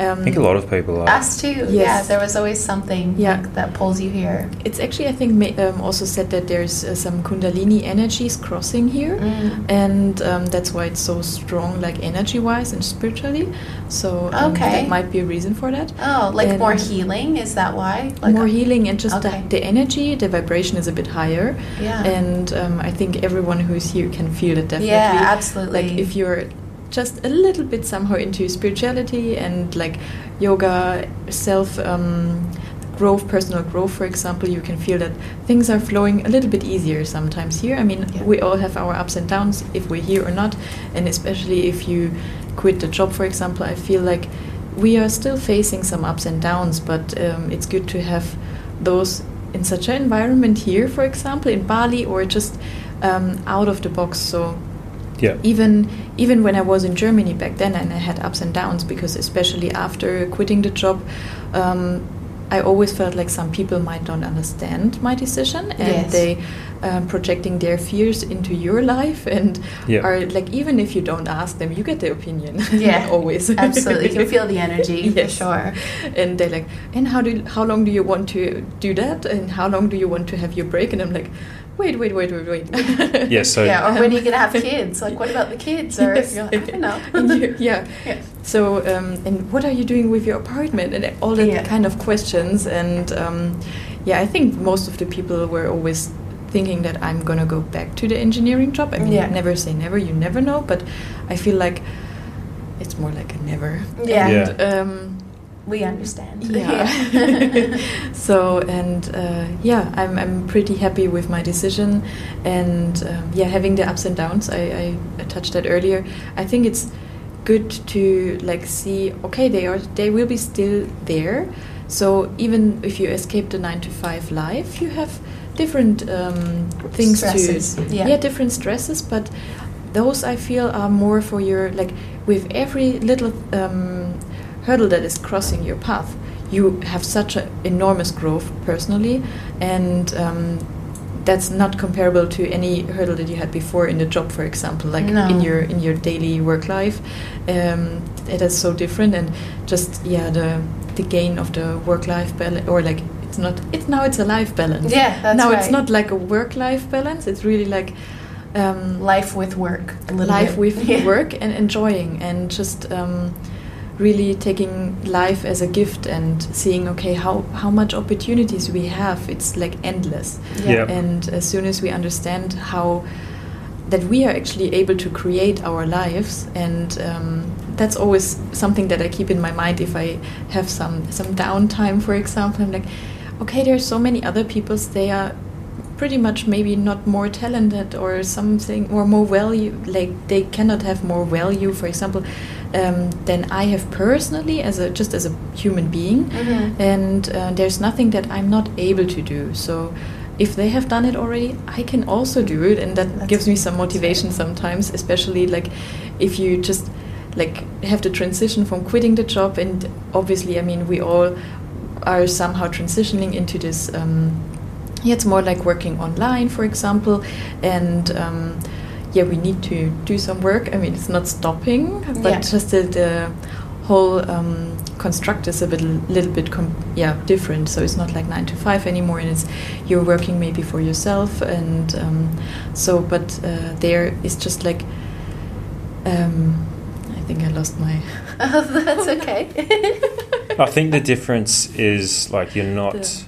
Um, I think a lot of people are Us too. Yeah, there was always something Yeah. like, that pulls you here. It's actually, I think, um, also said that there's uh, some Kundalini energies crossing here, Mm. and um, that's why it's so strong, like energy-wise and spiritually. So um, Okay. that might be a reason for that. Oh, like And- more healing? Is that why? Like More healing and just Okay. the, the energy, the vibration is a bit higher, Yeah. and um, I think everyone who's here can feel it definitely. Yeah, absolutely. Like if you're just a little bit somehow into spirituality and like yoga, self um, growth, personal growth, for example, you can feel that things are flowing a little bit easier sometimes here. I mean, Yeah. we all have our ups and downs if we're here or not, and especially if you quit the job, for example, I feel like we are still facing some ups and downs, but um, it's good to have those in such an environment here, for example, in Bali or just um, out of the box. So yeah even even when I was in Germany back then, and I had ups and downs because especially after quitting the job, um, I always felt like some people might not understand my decision, and Yes. they um, projecting their fears into your life, and Yeah. are like even if you don't ask them, you get the opinion. Yeah, always Absolutely. You can feel the energy Yes. for sure. and they're like, and how do how long do you want to do that, and how long do you want to have your break? And I'm like, wait, wait, wait, wait, wait. Yeah, so- yeah, or when are you going to have kids? Like, what about the kids? Or, Yes. you're like, I don't know. You- yeah. Yeah. So, um, and what are you doing with your apartment? And all that Yeah. kind of questions. And um, yeah, I think most of the people were always thinking that I'm gonna go back to the engineering job. I mean, Yeah. never say never. You never know. But I feel like it's more like a never. Yeah. And, um, We understand. yeah. so and uh, yeah, I'm I'm pretty happy with my decision, and um, yeah, having the ups and downs. I, I, I touched that earlier. I think it's good to like see. Okay, they are they will be still there. So even if you escape the nine to five life, you have different um, things Stresses, to yeah. yeah different stresses, but those I feel are more for your like with every little um, hurdle that is crossing your path you have such an enormous growth personally and um, that's not comparable to any hurdle that you had before in the job for example like No. in your in your daily work life um, it is so different and just yeah the the gain of the work life balance or like it's not it's now it's a life balance Yeah, that's now it's not like a work life balance it's really like um, Life with work. A little life bit. with Yeah. work and enjoying and just um, really taking life as a gift and seeing okay how how much opportunities we have it's like endless. Yeah. and as soon as we understand how that we are actually able to create our lives and um, that's always something that i keep in my mind if i have some some downtime for example. I'm like okay there's so many other peoples they are pretty much maybe not more talented or something or more value like they cannot have more value. For example um, than i have personally as a just as a human being Mhm. and uh, there's nothing that I'm not able to do. So if they have done it already, I can also do it, and that That's gives me some motivation sometimes, especially like if you just like have the transition from quitting the job, and obviously, I mean, we all are somehow transitioning into this. Um, yeah, it's more like working online, for example, and. Um, yeah, we need to do some work. I mean, it's not stopping, but Yeah. just the, the whole um, construct is a bit, little bit, com- yeah, different. So it's not like nine to five anymore, and it's you're working maybe for yourself, and um, so. But uh, there is just like, um, I think I lost my. Oh, that's okay. I think the difference is like you're not The-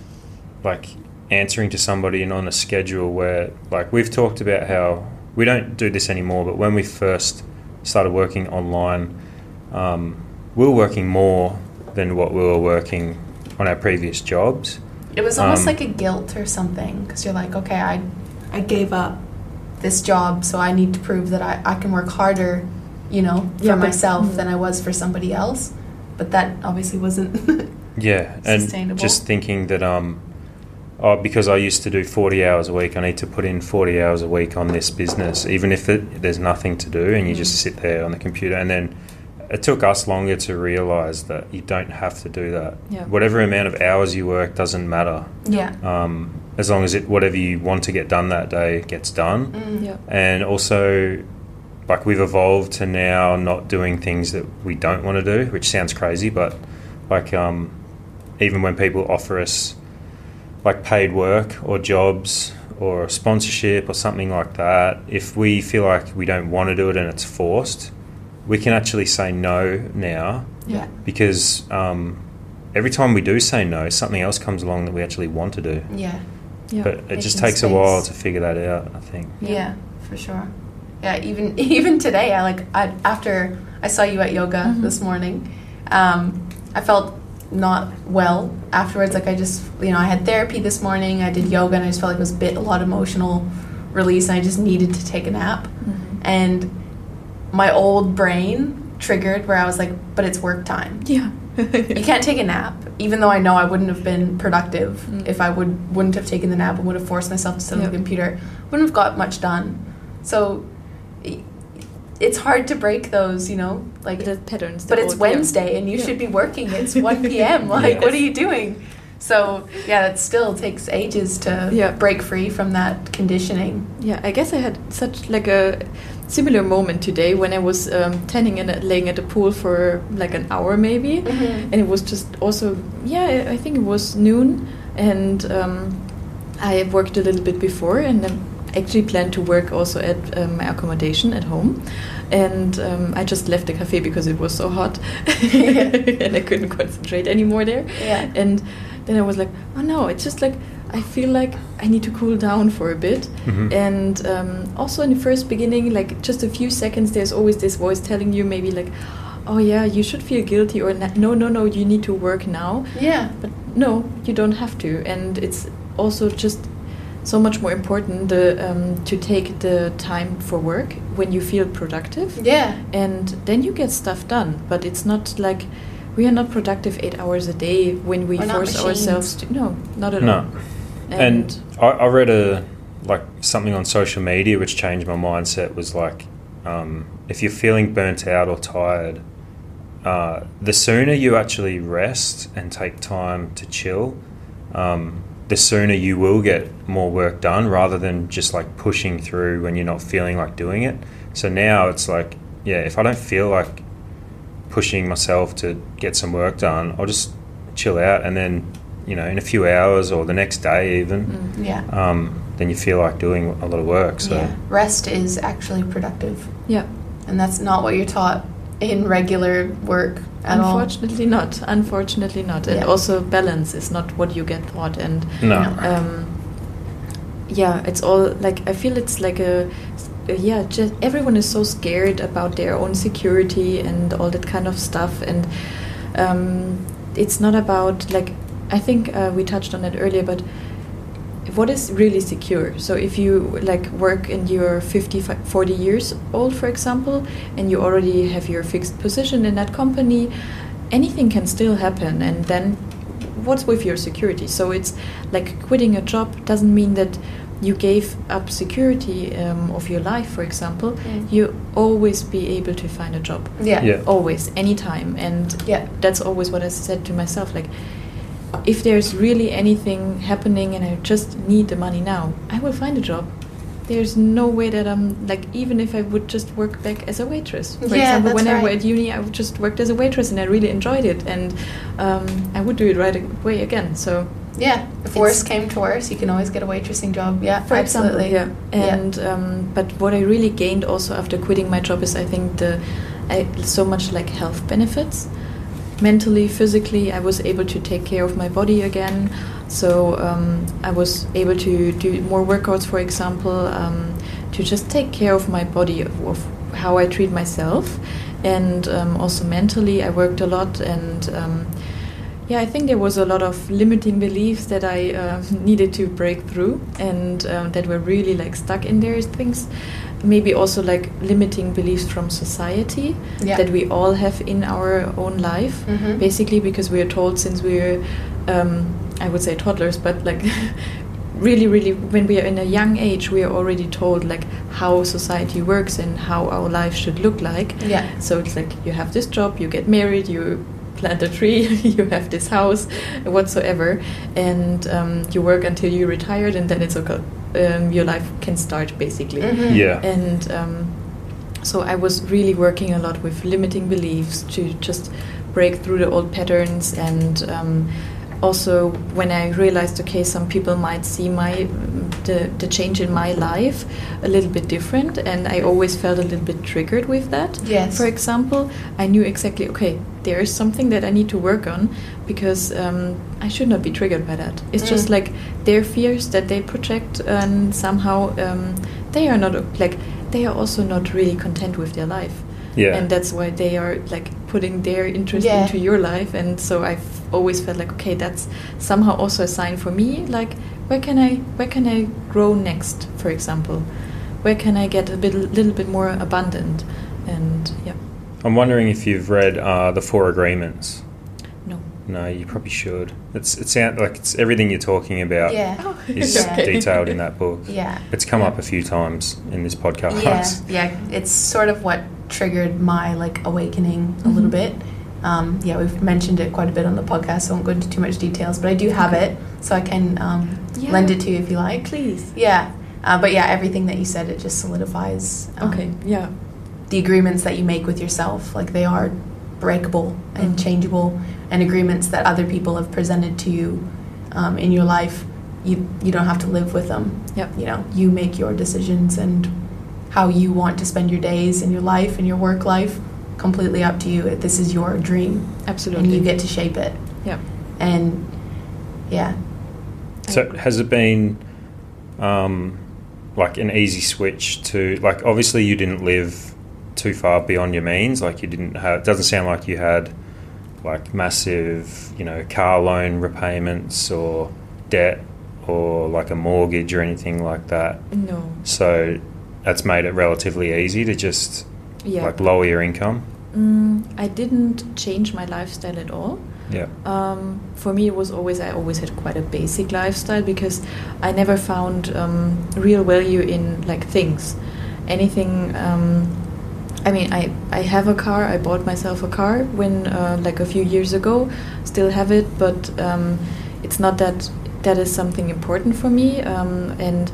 like answering to somebody and on a schedule where like we've talked about how we don't do this anymore, but when we first started working online, um, we were working more than what we were working on our previous jobs. It was almost Um, like a guilt or something because you're like, okay, I, I gave up this job, so I need to prove that I, I can work harder, you know, for Yeah, myself mm. than I was for somebody else. But that obviously wasn't. Yeah, and Sustainable. just thinking that um, oh, because I used to do forty hours a week, I need to put in forty hours a week on this business, even if it, there's nothing to do, and you just Mm. sit there on the computer. And then it took us longer to realise that you don't have to do that. Yeah. Whatever amount of hours you work doesn't matter, yeah. um, as long as it whatever you want to get done that day gets done. Mm. Yeah. And also, like we've evolved to now not doing things that we don't want to do, which sounds crazy, but like um, even when people offer us like paid work or jobs or sponsorship or something like that, if we feel like we don't want to do it and it's forced, we can actually say no now Yeah. because um, every time we do say no, something else comes along that we actually want to do. Yeah. Yeah. But it just Making takes a while to figure that out, I think. Yeah, Yeah. for sure. Yeah, even even today, I like I after I saw you at yoga Mhm. this morning, um, I felt not well afterwards. Like I just you know I had therapy this morning. I did yoga, and I just felt like it was a bit a lot of emotional release. And I just needed to take a nap, Mhm. and my old brain triggered where I was like, but it's work time. Yeah. You can't take a nap, even though I know I wouldn't have been productive Mm. if I would wouldn't have taken the nap and would have forced myself to sit on the computer. Wouldn't have got much done. So it's hard to break those, you know, like. the patterns. But it's. Wednesday and you Yeah. should be working. It's one p.m. Like, what are you doing? So yeah, it still takes ages to Yeah. break free from that conditioning. Yeah, I guess I had such like a similar moment today when I was um, tanning and laying at the pool for like an hour maybe, Mhm. and it was just also yeah I- I think it was noon, and um, I worked a little bit before and um, actually planned to work also at um, my accommodation at home, and um, I just left the cafe because it was so hot, and I couldn't concentrate anymore there. Yeah. And then I was like, oh no, it's just like I feel like I need to cool down for a bit. Mm -hmm. And um, also in the first beginning, like just a few seconds, there's always this voice telling you maybe like, oh yeah, you should feel guilty, or no, no, no, you need to work now. Yeah. But no, you don't have to. And it's also just so much more important the, um, to take the time for work when you feel productive Yeah. and then you get stuff done but it's not like we are not productive eight hours a day when we We're force ourselves to no not at all. No. all And, I, I read a like something on social media which changed my mindset was like um, if you're feeling burnt out or tired, uh, the sooner you actually rest and take time to chill, um, the sooner you will get more work done rather than just like pushing through when you're not feeling like doing it. So now it's like, yeah, if I don't feel like pushing myself to get some work done, I'll just chill out and then, you know, in a few hours or the next day even, Mm. Yeah. um, then you feel like doing a lot of work. So Yeah. Rest is actually productive. yeah and that's not what you're taught in regular work at all. Unfortunately, not. Unfortunately, not. And Yeah. also, balance is not what you get taught. And No. um, yeah, it's all like I feel it's like a yeah. Just everyone is so scared about their own security and all that kind of stuff, and um, it's not about like I think uh, we touched on it earlier, but what is really secure so if you like work and you're 50 40 years old for example and you already have your fixed position in that company anything can still happen and then what's with your security so it's like quitting a job doesn't mean that you gave up security um, of your life for example Mm. you always be able to find a job Yeah. Yeah. always anytime and Yeah. that's always what i said to myself like if there's really anything happening and i just need the money now i will find a job there's no way that i'm like even if i would just work back as a waitress for Yeah, example when i right. were at uni i would just worked as a waitress and i really enjoyed it and um, i would do it right away again so Yeah. If worse came to worse, you can always get a waitressing job. Yeah. for absolutely. example yeah and Um, but what i really gained also after quitting my job is i think the I, so much like health benefits mentally physically i was able to take care of my body again. So um, i was able to do more workouts for example um, to just take care of my body of, of how i treat myself. And um, also mentally i worked a lot and um, yeah, I think there was a lot of limiting beliefs that I uh, needed to break through, and um, that were really like stuck in there. Things, maybe also like limiting beliefs from society Yeah. that we all have in our own life. Mhm. Basically, because we are told since we're, um, I would say toddlers, but like. really really when we are in a young age we are already told like how society works and how our life should look like Yeah. so it's like you have this job, you get married, you plant a tree, you have this house, whatsoever, and um, you work until you're retired, and then it's okay. Um, your life can start basically. Mhm. Yeah. And um, so I was really working a lot with limiting beliefs to just break through the old patterns and. Also, when I realized, okay, some people might see my the, the change in my life a little bit different, and I always felt a little bit triggered with that. Yes. For example, I knew exactly, okay, there is something that I need to work on because um, I should not be triggered by that. It's just Mm. like their fears that they project, and somehow um, they are not like they are also not really content with their life. Yeah. And that's why they are like putting their interest Yeah. into your life. And so I've always felt like, okay, that's somehow also a sign for me. Like, where can I, where can I grow next? For example, where can I get a bit, little bit more abundant? And yeah, I'm wondering if you've read uh, the Four Agreements. no. No, you probably should. It's it sounds like it's everything you're talking about Yeah. Oh, is Yeah. detailed in that book. Yeah. It's come up a few times in this podcast. Yeah, yeah. It's sort of what triggered my like awakening a little Mhm. bit. Um, yeah, we've mentioned it quite a bit on the podcast, so I won't go into too much details. But I do have Okay. it, so I can um, Yeah. lend it to you if you like. Please. Yeah, uh, but yeah, everything that you said, it just solidifies. um, Okay. Yeah. The agreements that you make with yourself, like they are breakable and Mhm. changeable, and agreements that other people have presented to you um, in your life, you you don't have to live with them Yep. you know you make your decisions and how you want to spend your days and your life and your work life completely up to you this is your dream Absolutely. and you get to shape it Yeah. and yeah So has it been um, like an easy switch to like obviously you didn't live too far beyond your means like you didn't have it doesn't sound like you had like massive you know car loan repayments or debt or like a mortgage or anything like that No. so that's made it relatively easy to just Yeah. like lower your income Mm, I didn't change my lifestyle at all. yeah Um, for me, it was always I always had quite a basic lifestyle because I never found um, real value in like things, anything. Um, I mean, I I have a car. I bought myself a car when uh, like a few years ago. Still have it, but um, it's not that that is something important for me. Um, and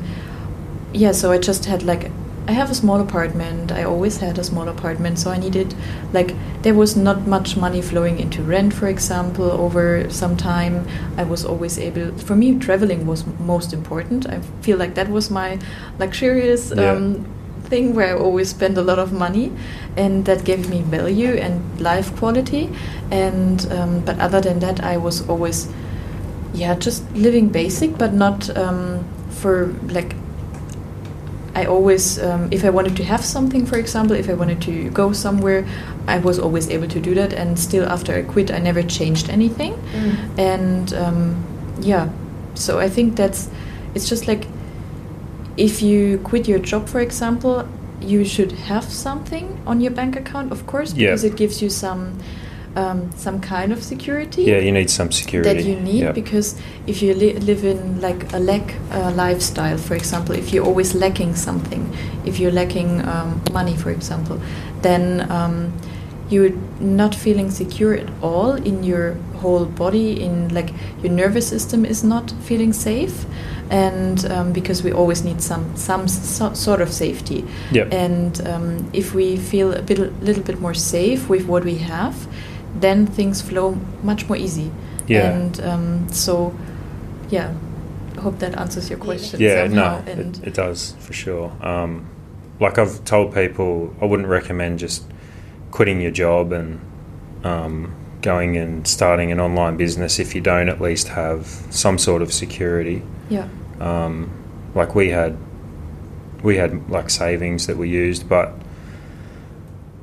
yeah, so I just had like I have a small apartment. I always had a small apartment, so I needed like there was not much money flowing into rent, for example, over some time. I was always able. For me, traveling was most important. I feel like that was my luxurious Yeah. um, thing where I always spent a lot of money, and that gave me value and life quality. And um, but other than that, I was always, yeah, just living basic, but not um, for like. I always, um, if I wanted to have something, for example, if I wanted to go somewhere, I was always able to do that. And still, after I quit, I never changed anything. Mm. And um, yeah, so I think that's it's just like if you quit your job, for example, you should have something on your bank account, of course, Yeah. because it gives you some um, some kind of security Yeah, you need some security. that you need. Yeah. Because if you li- live in like a lack uh, lifestyle, for example, if you're always lacking something, if you're lacking um, money, for example, then um, you're not feeling secure at all in your whole body. In like your nervous system is not feeling safe, and um, because we always need some some so- sort of safety. Yep. And um, if we feel a bit, little bit more safe with what we have, then things flow much more easy. Yeah. And um, so, yeah, I hope that answers your question. yeah, somehow. no, And it, it does for sure. Um, like I've told people, I wouldn't recommend just quitting your job and um, going and starting an online business if you don't at least have some sort of security. yeah, Um, like we had, we had like savings that we used, but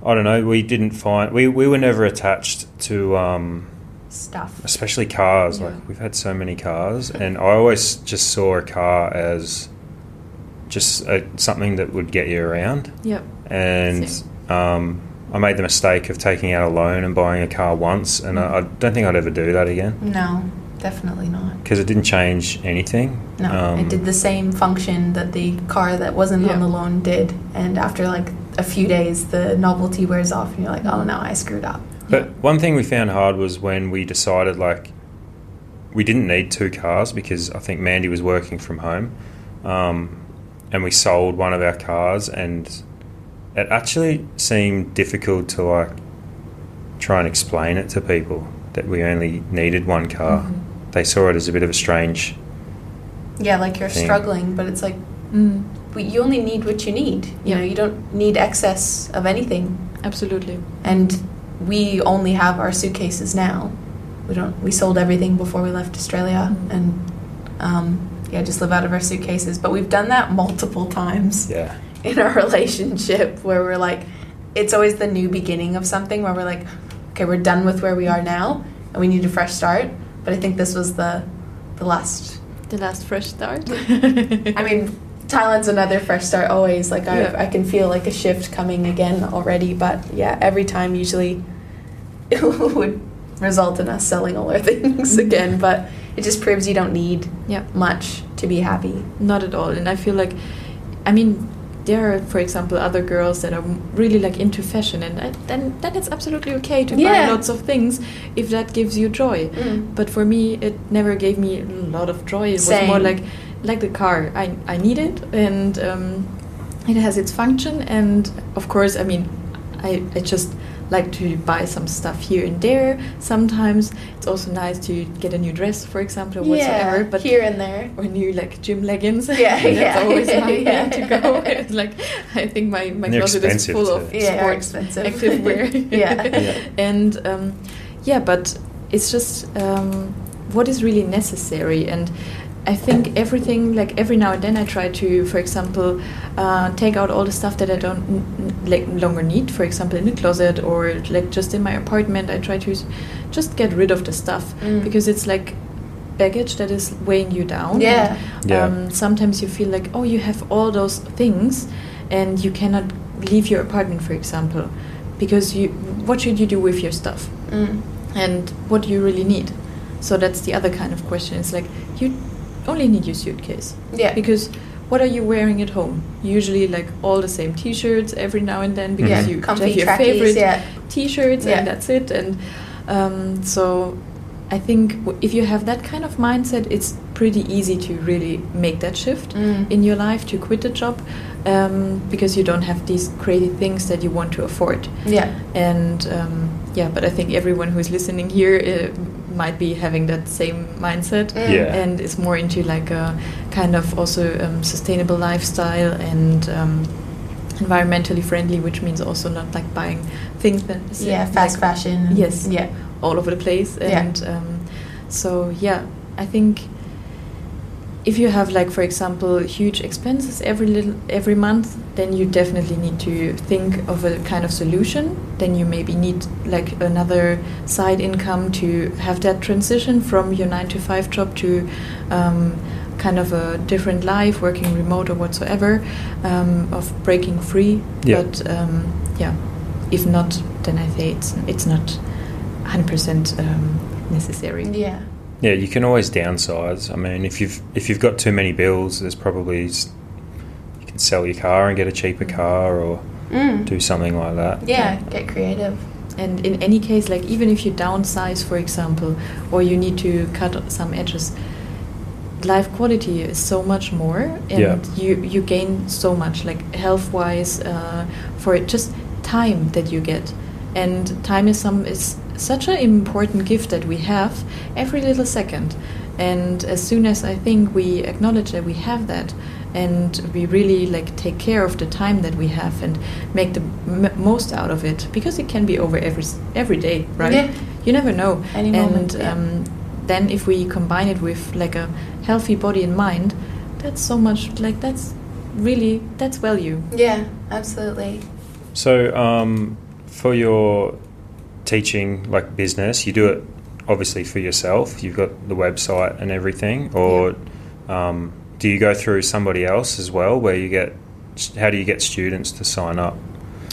I don't know. We didn't find we, we were never attached to. Um, Stuff. especially cars. Yeah. Like we've had so many cars, and I always just saw a car as just a, something that would get you around. yeah, And um, I made the mistake of taking out a loan and buying a car once, and I, I don't think I'd ever do that again No, definitely not. because it didn't change anything. No, Um, it did the same function that the car that wasn't Yeah. on the loan did. And after like a few days, the novelty wears off, and you're like, oh no, I screwed up. But one thing we found hard was when we decided like we didn't need two cars because I think Mandy was working from home, um, and we sold one of our cars, and it actually seemed difficult to like try and explain it to people that we only needed one car. Mhm. They saw it as a bit of a strange. Yeah, like you're Thing. struggling, but it's like mm, you only need what you need. You Yeah. know, you don't need excess of anything. absolutely. And we only have our suitcases now. We don't. We sold everything before we left Australia, Mhm. and um, yeah, just live out of our suitcases. But we've done that multiple times Yeah, in our relationship, where we're like, it's always the new beginning of something where we're like, okay, we're done with where we are now, and we need a fresh start. But I think this was the the last. The last fresh start. I mean, Thailand's another fresh start always. Like I, Yeah. I can feel like a shift coming again already. But yeah, every time usually it would result in us selling all our things mm-hmm. again. But it just proves you don't need yeah. much to be happy. Not at all. And I feel like, I mean, there are, for example, other girls that are really like into fashion, and I, then then it's absolutely okay to Yeah. buy lots of things if that gives you joy. Mm. But for me, it never gave me a lot of joy. It was more like like the car. I I need it, and um, it has its function. And of course, I mean, I I just like to buy some stuff here and there. Sometimes it's also nice to get a new dress, for example, or whatsoever. yeah, but here and there. or new like gym leggings. Yeah, that's yeah. always my Yeah. to go. It's like I think my my They're closet is full too. of Yeah, sports expensive. active wear. Yeah. Yeah. and um, yeah, but it's just um, what is really necessary and. I think everything, like every now and then, I try to, for example, uh, take out all the stuff that I don't n- n- like longer need. For example, in the closet or like just in my apartment, I try to just get rid of the stuff Mm. because it's like baggage that is weighing you down. Yeah. And, Yeah. Um, sometimes you feel like, oh, you have all those things, and you cannot leave your apartment, for example, because you. What should you do with your stuff, Mm. and what do you really need? So that's the other kind of question. It's like you only need your suitcase Yeah. because what are you wearing at home? Usually, like all the same T-shirts every now and then because yeah. you Comfy have your trackies. favorite Yeah. t-shirts Yeah. and that's it and um, so i think w- if you have that kind of mindset it's pretty easy to really make that shift Mm. in your life to quit the job um, because you don't have these crazy things that you want to afford Yeah. and um, yeah but i think everyone who's listening here uh, might be having that same mindset Mm. Yeah. and is more into like a kind of also um, sustainable lifestyle and um, environmentally friendly, which means also not like buying things that Yeah, fast like, fashion. and- Yes. Yeah. all over the place Yeah. and um, so yeah i think if you have like for example huge expenses every little every month then you definitely need to think of a kind of solution then you maybe need like another side income to have that transition from your 9 to 5 job to um, kind of a different life working remote or whatsoever um, of breaking free Yeah. but um, yeah if not then i say it's it's not 100% um, necessary Yeah. Yeah, you can always downsize. I mean, if you've if you've got too many bills, there's probably you can sell your car and get a cheaper car or Mm. do something like that. Yeah, get creative. And in any case, like even if you downsize, for example, or you need to cut some edges, life quality is so much more, and Yeah. you you gain so much, like health wise, uh, for it, just time that you get, and time is some is such an important gift that we have every little second, and as soon as I think we acknowledge that we have that. And we really like take care of the time that we have and make the m- most out of it because it can be over every every day, right? Yeah. You never know. Any and moment, yeah. um, then if we combine it with like a healthy body and mind, that's so much like that's really that's value. Yeah, absolutely. So, um, for your teaching, like business, you do it obviously for yourself. You've got the website and everything, or um, do you go through somebody else as well? Where you get, how do you get students to sign up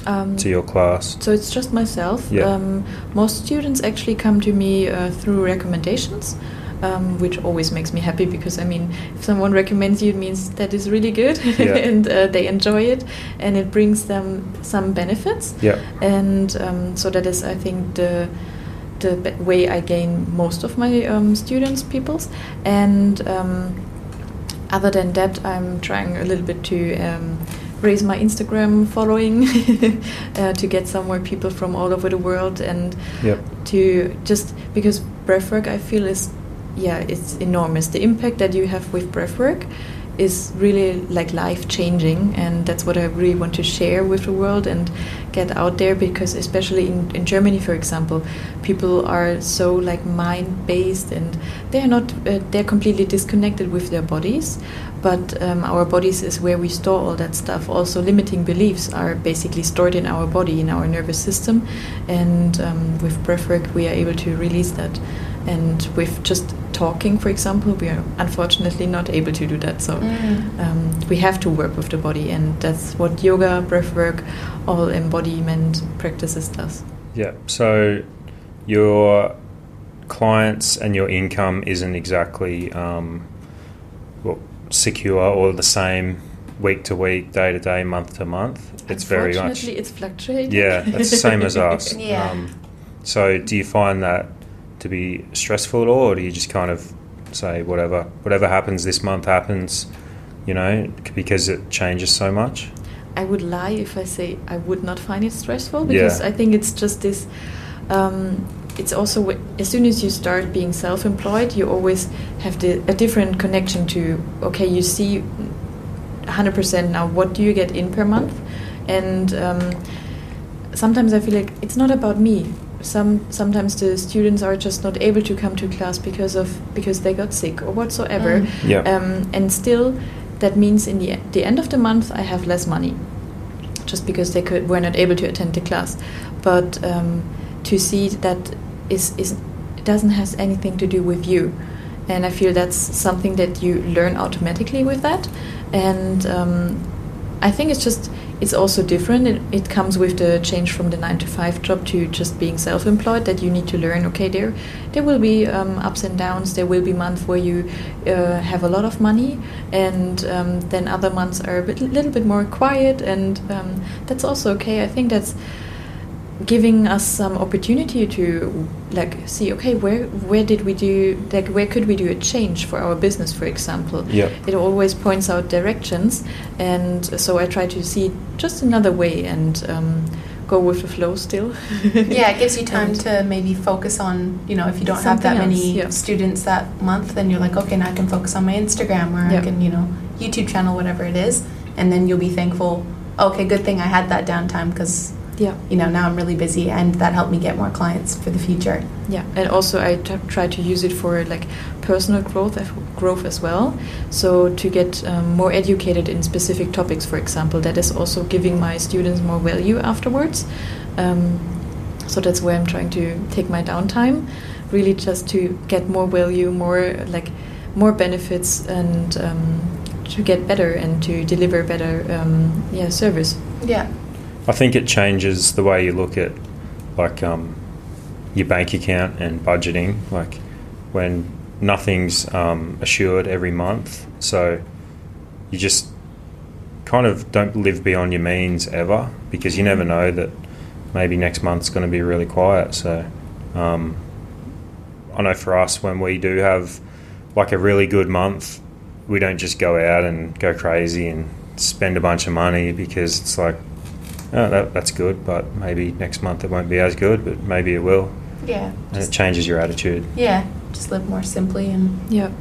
Um, to your class? So it's just myself. Yeah. Um, most students actually come to me uh, through recommendations, um, which always makes me happy because I mean, if someone recommends you, it means that is really good Yeah. and uh, they enjoy it and it brings them some benefits. Yeah, And um, so that is, I think, the the way I gain most of my um, students, peoples. And um, other than that, I'm trying a little bit to um, raise my Instagram following uh, to get some more people from all over the world and yeah, to just because breathwork I feel is yeah it's enormous. The impact that you have with breathwork is really like life changing and that's what I really want to share with the world and get out there because especially in, in Germany for example people are so like mind based and they're not uh, they're completely disconnected with their bodies but um, our bodies is where we store all that stuff. Also limiting beliefs are basically stored in our body in our nervous system and um, with breathwork we are able to release that. And with just talking for example we are unfortunately not able to do that so Mm. um, we have to work with the body and that's what yoga breathwork all embodiment practices does yeah. So your clients and your income isn't exactly um, well, secure or the same week to week, day to day, month to month. It's very much Unfortunately, it's fluctuating yeah. That's the same as us. Yeah. Um, so do you find that to be stressful at all, or do you just kind of say whatever whatever happens this month happens, you know, because it changes so much? I would lie if I say I would not find it stressful because Yeah. I think it's just this. Um, it's also w- as soon as you start being self-employed, you always have the, a different connection to. Okay, you see, 100% now. What do you get in per month? And um, sometimes I feel like it's not about me. Some sometimes the students are just not able to come to class because of because they got sick or whatsoever. Mm. Yeah. Um, and still, that means in the the end of the month I have less money, just because they could were not able to attend the class. But um, to see that is is doesn't has anything to do with you, and I feel that's something that you learn automatically with that, and um, I think it's just it's also different. It, it comes with the change from the nine to five job to just being self-employed. That you need to learn. Okay, there there will be um, ups and downs. There will be months where you uh, have a lot of money, and um, then other months are a bit, little bit more quiet, and um, that's also okay. I think that's giving us some opportunity to like see okay where where did we do like where could we do a change for our business for example Yeah. it always points out directions and so i try to see just another way and um, go with the flow still yeah, it gives you time And- to maybe focus on, you know, if you don't have that else, many yeah. students that month, then you're like, okay, now I can focus on my Instagram or Yeah. I can, you know, YouTube channel, whatever it is. And then you'll be thankful okay, good thing I had that downtime because Yeah. you know now I'm really busy, and that helped me get more clients for the future. Yeah, and also I t- try to use it for like personal growth, as- growth as well. So to get um, more educated in specific topics, for example, that is also giving my students more value afterwards. Um, so that's where I'm trying to take my downtime, really just to get more value, more like more benefits, and um, to get better and to deliver better um, yeah service. Yeah. I think it changes the way you look at like um, your bank account and budgeting. Like when nothing's um, assured every month, so you just kind of don't live beyond your means ever because you never know that maybe next month's going to be really quiet. So um, I know for us when we do have like a really good month, we don't just go out and go crazy and spend a bunch of money because it's like oh, that, that's good, but maybe next month it won't be as good, but maybe it will. Yeah. And it changes your attitude. Yeah. Just live more simply and Yeah.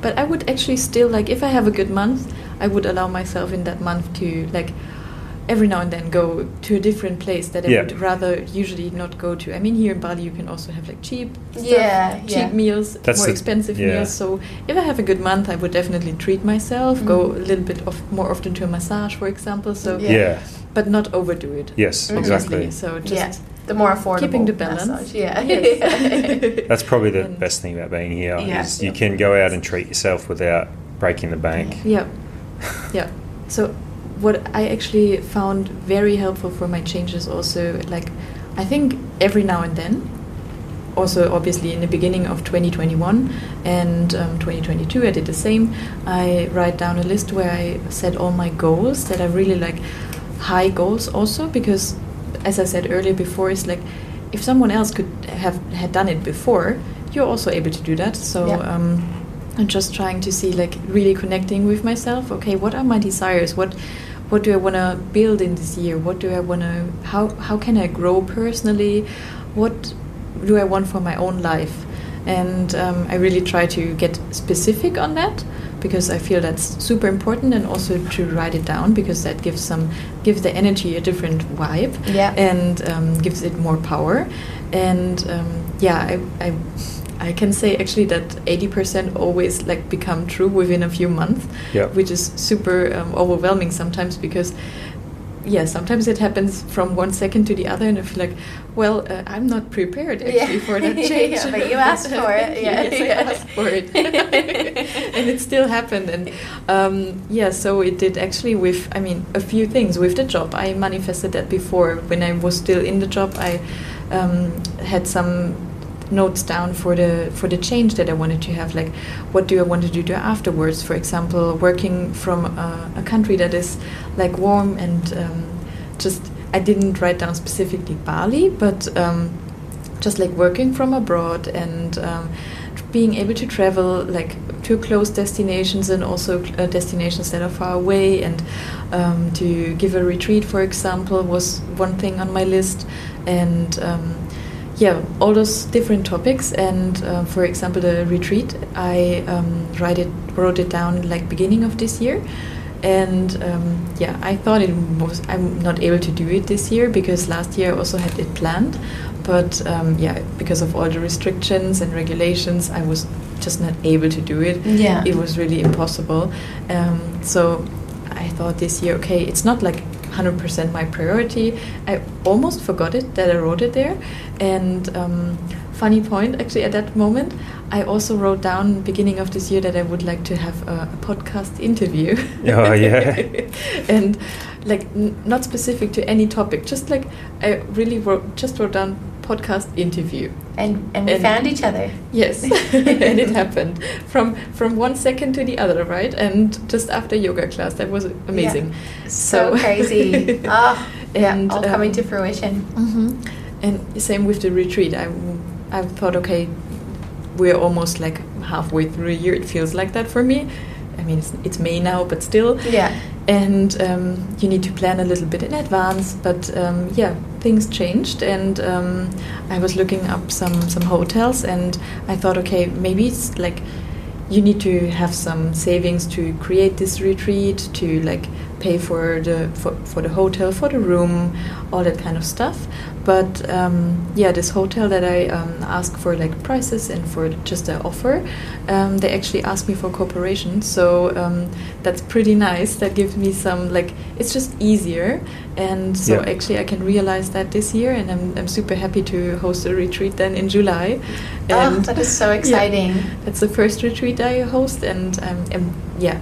But I would actually still like if I have a good month, I would allow myself in that month to like every now and then go to a different place that I Yeah. would rather usually not go to. I mean here in Bali you can also have like cheap stuff, Yeah, cheap yeah. meals, That's more expensive yeah. meals. So if I have a good month I would definitely treat myself, go Mm. a little bit of more often to a massage for example. So Yeah. Yeah. but not overdo it. Yes, Mhm. exactly. So just yeah, the more affordable keeping the balance. massage. Yeah. Yes. That's probably the And- best thing about being here Yeah. is you can go out and treat yourself without breaking the bank. Yeah, yeah. So what I actually found very helpful for my changes also, like I think every now and then, also obviously in the beginning of 2021 and um, 2022, I did the same. I write down a list where I set all my goals that I really like, high goals also because, as I said earlier before, it's like if someone else could have had done it before, you're also able to do that. So. Yeah. Um, I'm just trying to see like really connecting with myself. Okay, what are my desires? What what do I want to build in this year? What do I want to how how can I grow personally? What do I want for my own life? And um, I really try to get specific on that because I feel that's super important, and also to write it down because that gives some gives the energy a different vibe Yeah. and um, gives it more power. And um, yeah, I, I I can say actually that 80% always like become true within a few months, Yeah. which is super um, overwhelming sometimes because yeah, sometimes it happens from one second to the other, and I feel like, well, uh, I'm not prepared actually Yeah. for that change. Yeah, but you asked for it, Thank you. yeah. yes, I asked for it, and it still happened. And um, yeah, so it did actually with, I mean, a few things with the job. I manifested that before when I was still in the job. I um, had some notes down for the for the change that I wanted to have. Like, what do I want to do afterwards? For example, working from a, a country that is like warm and um, just. I didn't write down specifically Bali, but um, just like working from abroad and um, being able to travel like to close destinations and also uh, destinations that are far away and um, to give a retreat for example was one thing on my list and um, yeah all those different topics and uh, for example the retreat i um, write it wrote it down like beginning of this year. And um, yeah i thought it was i'm not able to do it this year because last year i also had it planned. But um, yeah because of all the restrictions and regulations i was just not able to do it. Yeah. it was really impossible. Um, so i thought this year okay it's not like 100% my priority. I almost forgot it that i wrote it there. And um, funny point actually at that moment i also wrote down beginning of this year that i would like to have a, a podcast interview. Oh, yeah. and like n- not specific to any topic just like i really wrote just wrote down podcast interview and and we And- found each other. Yes, and it happened from from one second to the other, right? And just after yoga class, that was amazing. So, So- crazy. Oh, yeah, And, all coming um, to fruition. hmm And same with the retreat. I I thought, okay, we're almost like halfway through a year. It feels like that for me. I mean, it's, it's May now, but still. Yeah. and um, you need to plan a little bit in advance. But um, yeah, things changed, and um, I was looking up some some hotels, and I thought, okay, maybe it's like you need to have some savings to create this retreat, to like pay for the for, for the hotel, for the room, all that kind of stuff. But um, yeah, this hotel that I um, asked for like prices and for just the offer, um, they actually asked me for cooperation. So um, that's pretty nice. That gives me some like it's just easier, and so Yeah. actually I can realize that this year, and I'm I'm super happy to host a retreat then in July. Oh, And that is so exciting. that's the first retreat I host, and I'm, I'm yeah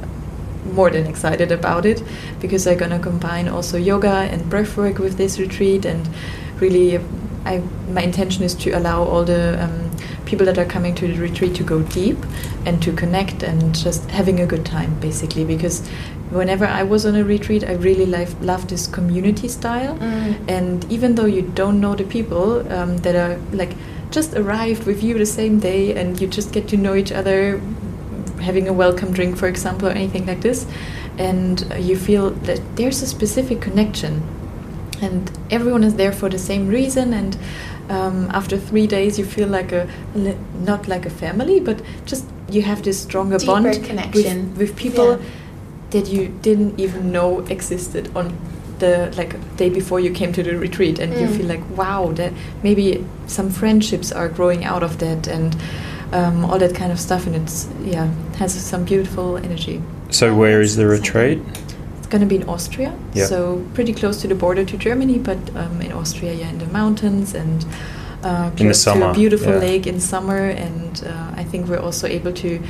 more than excited about it because I'm gonna combine also yoga and breathwork with this retreat, and really, I my intention is to allow all the um, people that are coming to the retreat to go deep and to connect and just having a good time, basically. Because whenever I was on a retreat, I really love love this community style, Mm. and even though you don't know the people um, that are like just arrived with you the same day and you just get to know each other having a welcome drink for example or anything like this and you feel that there's a specific connection and everyone is there for the same reason and um, after three days you feel like a not like a family but just you have this stronger Deeper bond connection. with, with people Yeah. that you didn't even know existed on the like day before you came to the retreat and you Mm. feel like wow that maybe some friendships are growing out of that and um, all that kind of stuff and it's yeah has some beautiful energy So where that's is the exciting. retreat? It's going to be in austria Yeah. so pretty close to the border to germany but um, in austria yeah in the mountains and uh, the close to a beautiful yeah. lake in summer and uh, i think we're also able to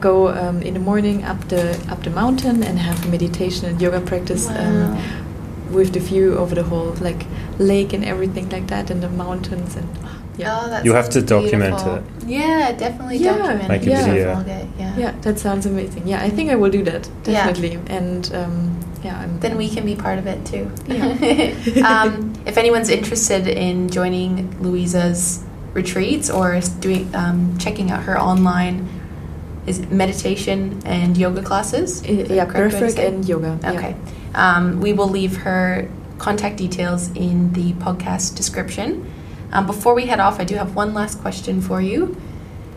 go um, in the morning up the up the mountain and have meditation and yoga practice um, with the view over the whole like lake and everything like that and the mountains and yeah Oh, that You'll have sounds to document beautiful. it. Yeah, definitely Yeah. document Make it. a Yeah. video. Yeah. yeah that sounds amazing yeah i think i will do that Yeah. definitely and um, yeah I'm, Then we can be part of it too. Yeah. um, if anyone's interested in joining Luisa's retreats or doing um, checking out her online is it meditation and yoga classes. Is yeah correct way to breathwork and yoga yeah. Okay. Um, we will leave her contact details in the podcast description. Um, before we head off, I do have one last question for you.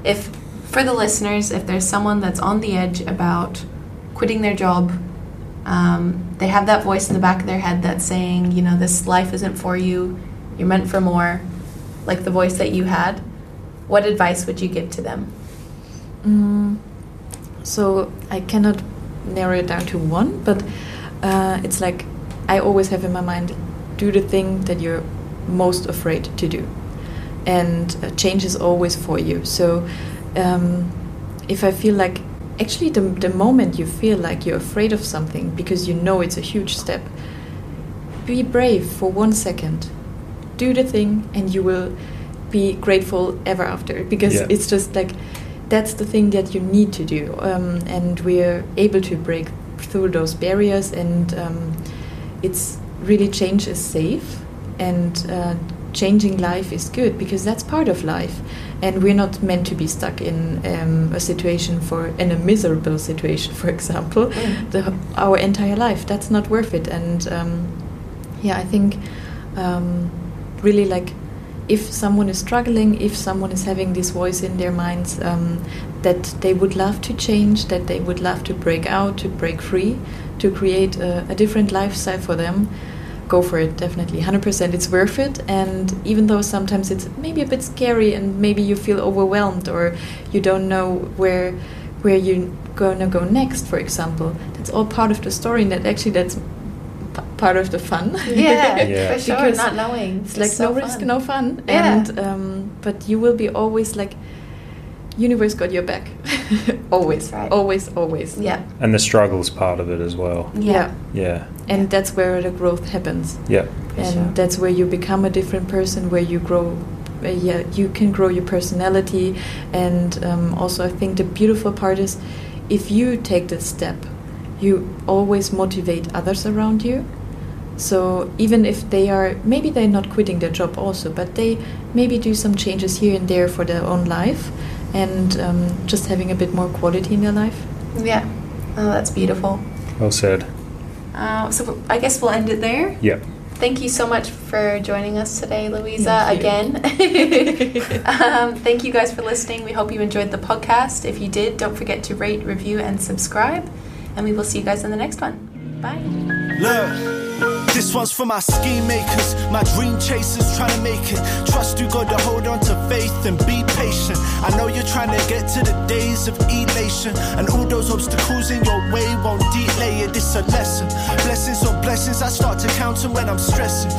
If, for the listeners, if there's someone that's on the edge about quitting their job, um, they have that voice in the back of their head that's saying, you know, this life isn't for you, you're meant for more, like the voice that you had, what advice would you give to them? Mm, so I cannot narrow it down to one, but uh, it's like I always have in my mind do the thing that you're most afraid to do, and uh, change is always for you. So um, if I feel like actually the, the moment you feel like you're afraid of something because you know it's a huge step, be brave for one second, do the thing, and you will be grateful ever after because Yeah. it's just like that's the thing that you need to do um, and we're able to break through those barriers and um, it's really change is safe and uh, changing life is good because that's part of life. And we're not meant to be stuck in um, a situation for in a miserable situation for example. Mm. the, our entire life that's not worth it. And um, yeah i think um, really like if someone is struggling if someone is having this voice in their minds um, that they would love to change that they would love to break out to break free to create a, a different lifestyle for them go for it definitely 100% it's worth it and even though sometimes it's maybe a bit scary and maybe you feel overwhelmed or you don't know where where you're gonna go next for example that's all part of the story and that actually that's p- part of the fun Yeah, Yeah. for sure. Because Not knowing. it's like so no risk no fun Yeah. and um, but you will be always like universe got your back always right. always always Yeah. And the struggle's part of it as well. Yeah. Yeah. and that's where the growth happens Yeah. and sure. that's where you become a different person where you grow uh, yeah you can grow your personality and um, also i think the beautiful part is if you take this step you always motivate others around you so even if they are maybe they're not quitting their job also but they maybe do some changes here and there for their own life and um, just having a bit more quality in their life Yeah. Oh, that's beautiful. Well said. Uh, so I guess we'll end it there. Yeah. Thank you so much for joining us today, Luisa, Thank again. um, thank you guys for listening. We hope you enjoyed the podcast. If you did, don't forget to rate, review, and subscribe. And we will see you guys in the next one. Bye. Look. This one's for my scheme makers, my dream chasers trying to make it. Trust you gotta hold on to faith and be patient. I know you're trying to get to the days of elation, and all those obstacles in your way won't delay it. It's a lesson. Blessings on blessings, I start to count them when I'm stressing.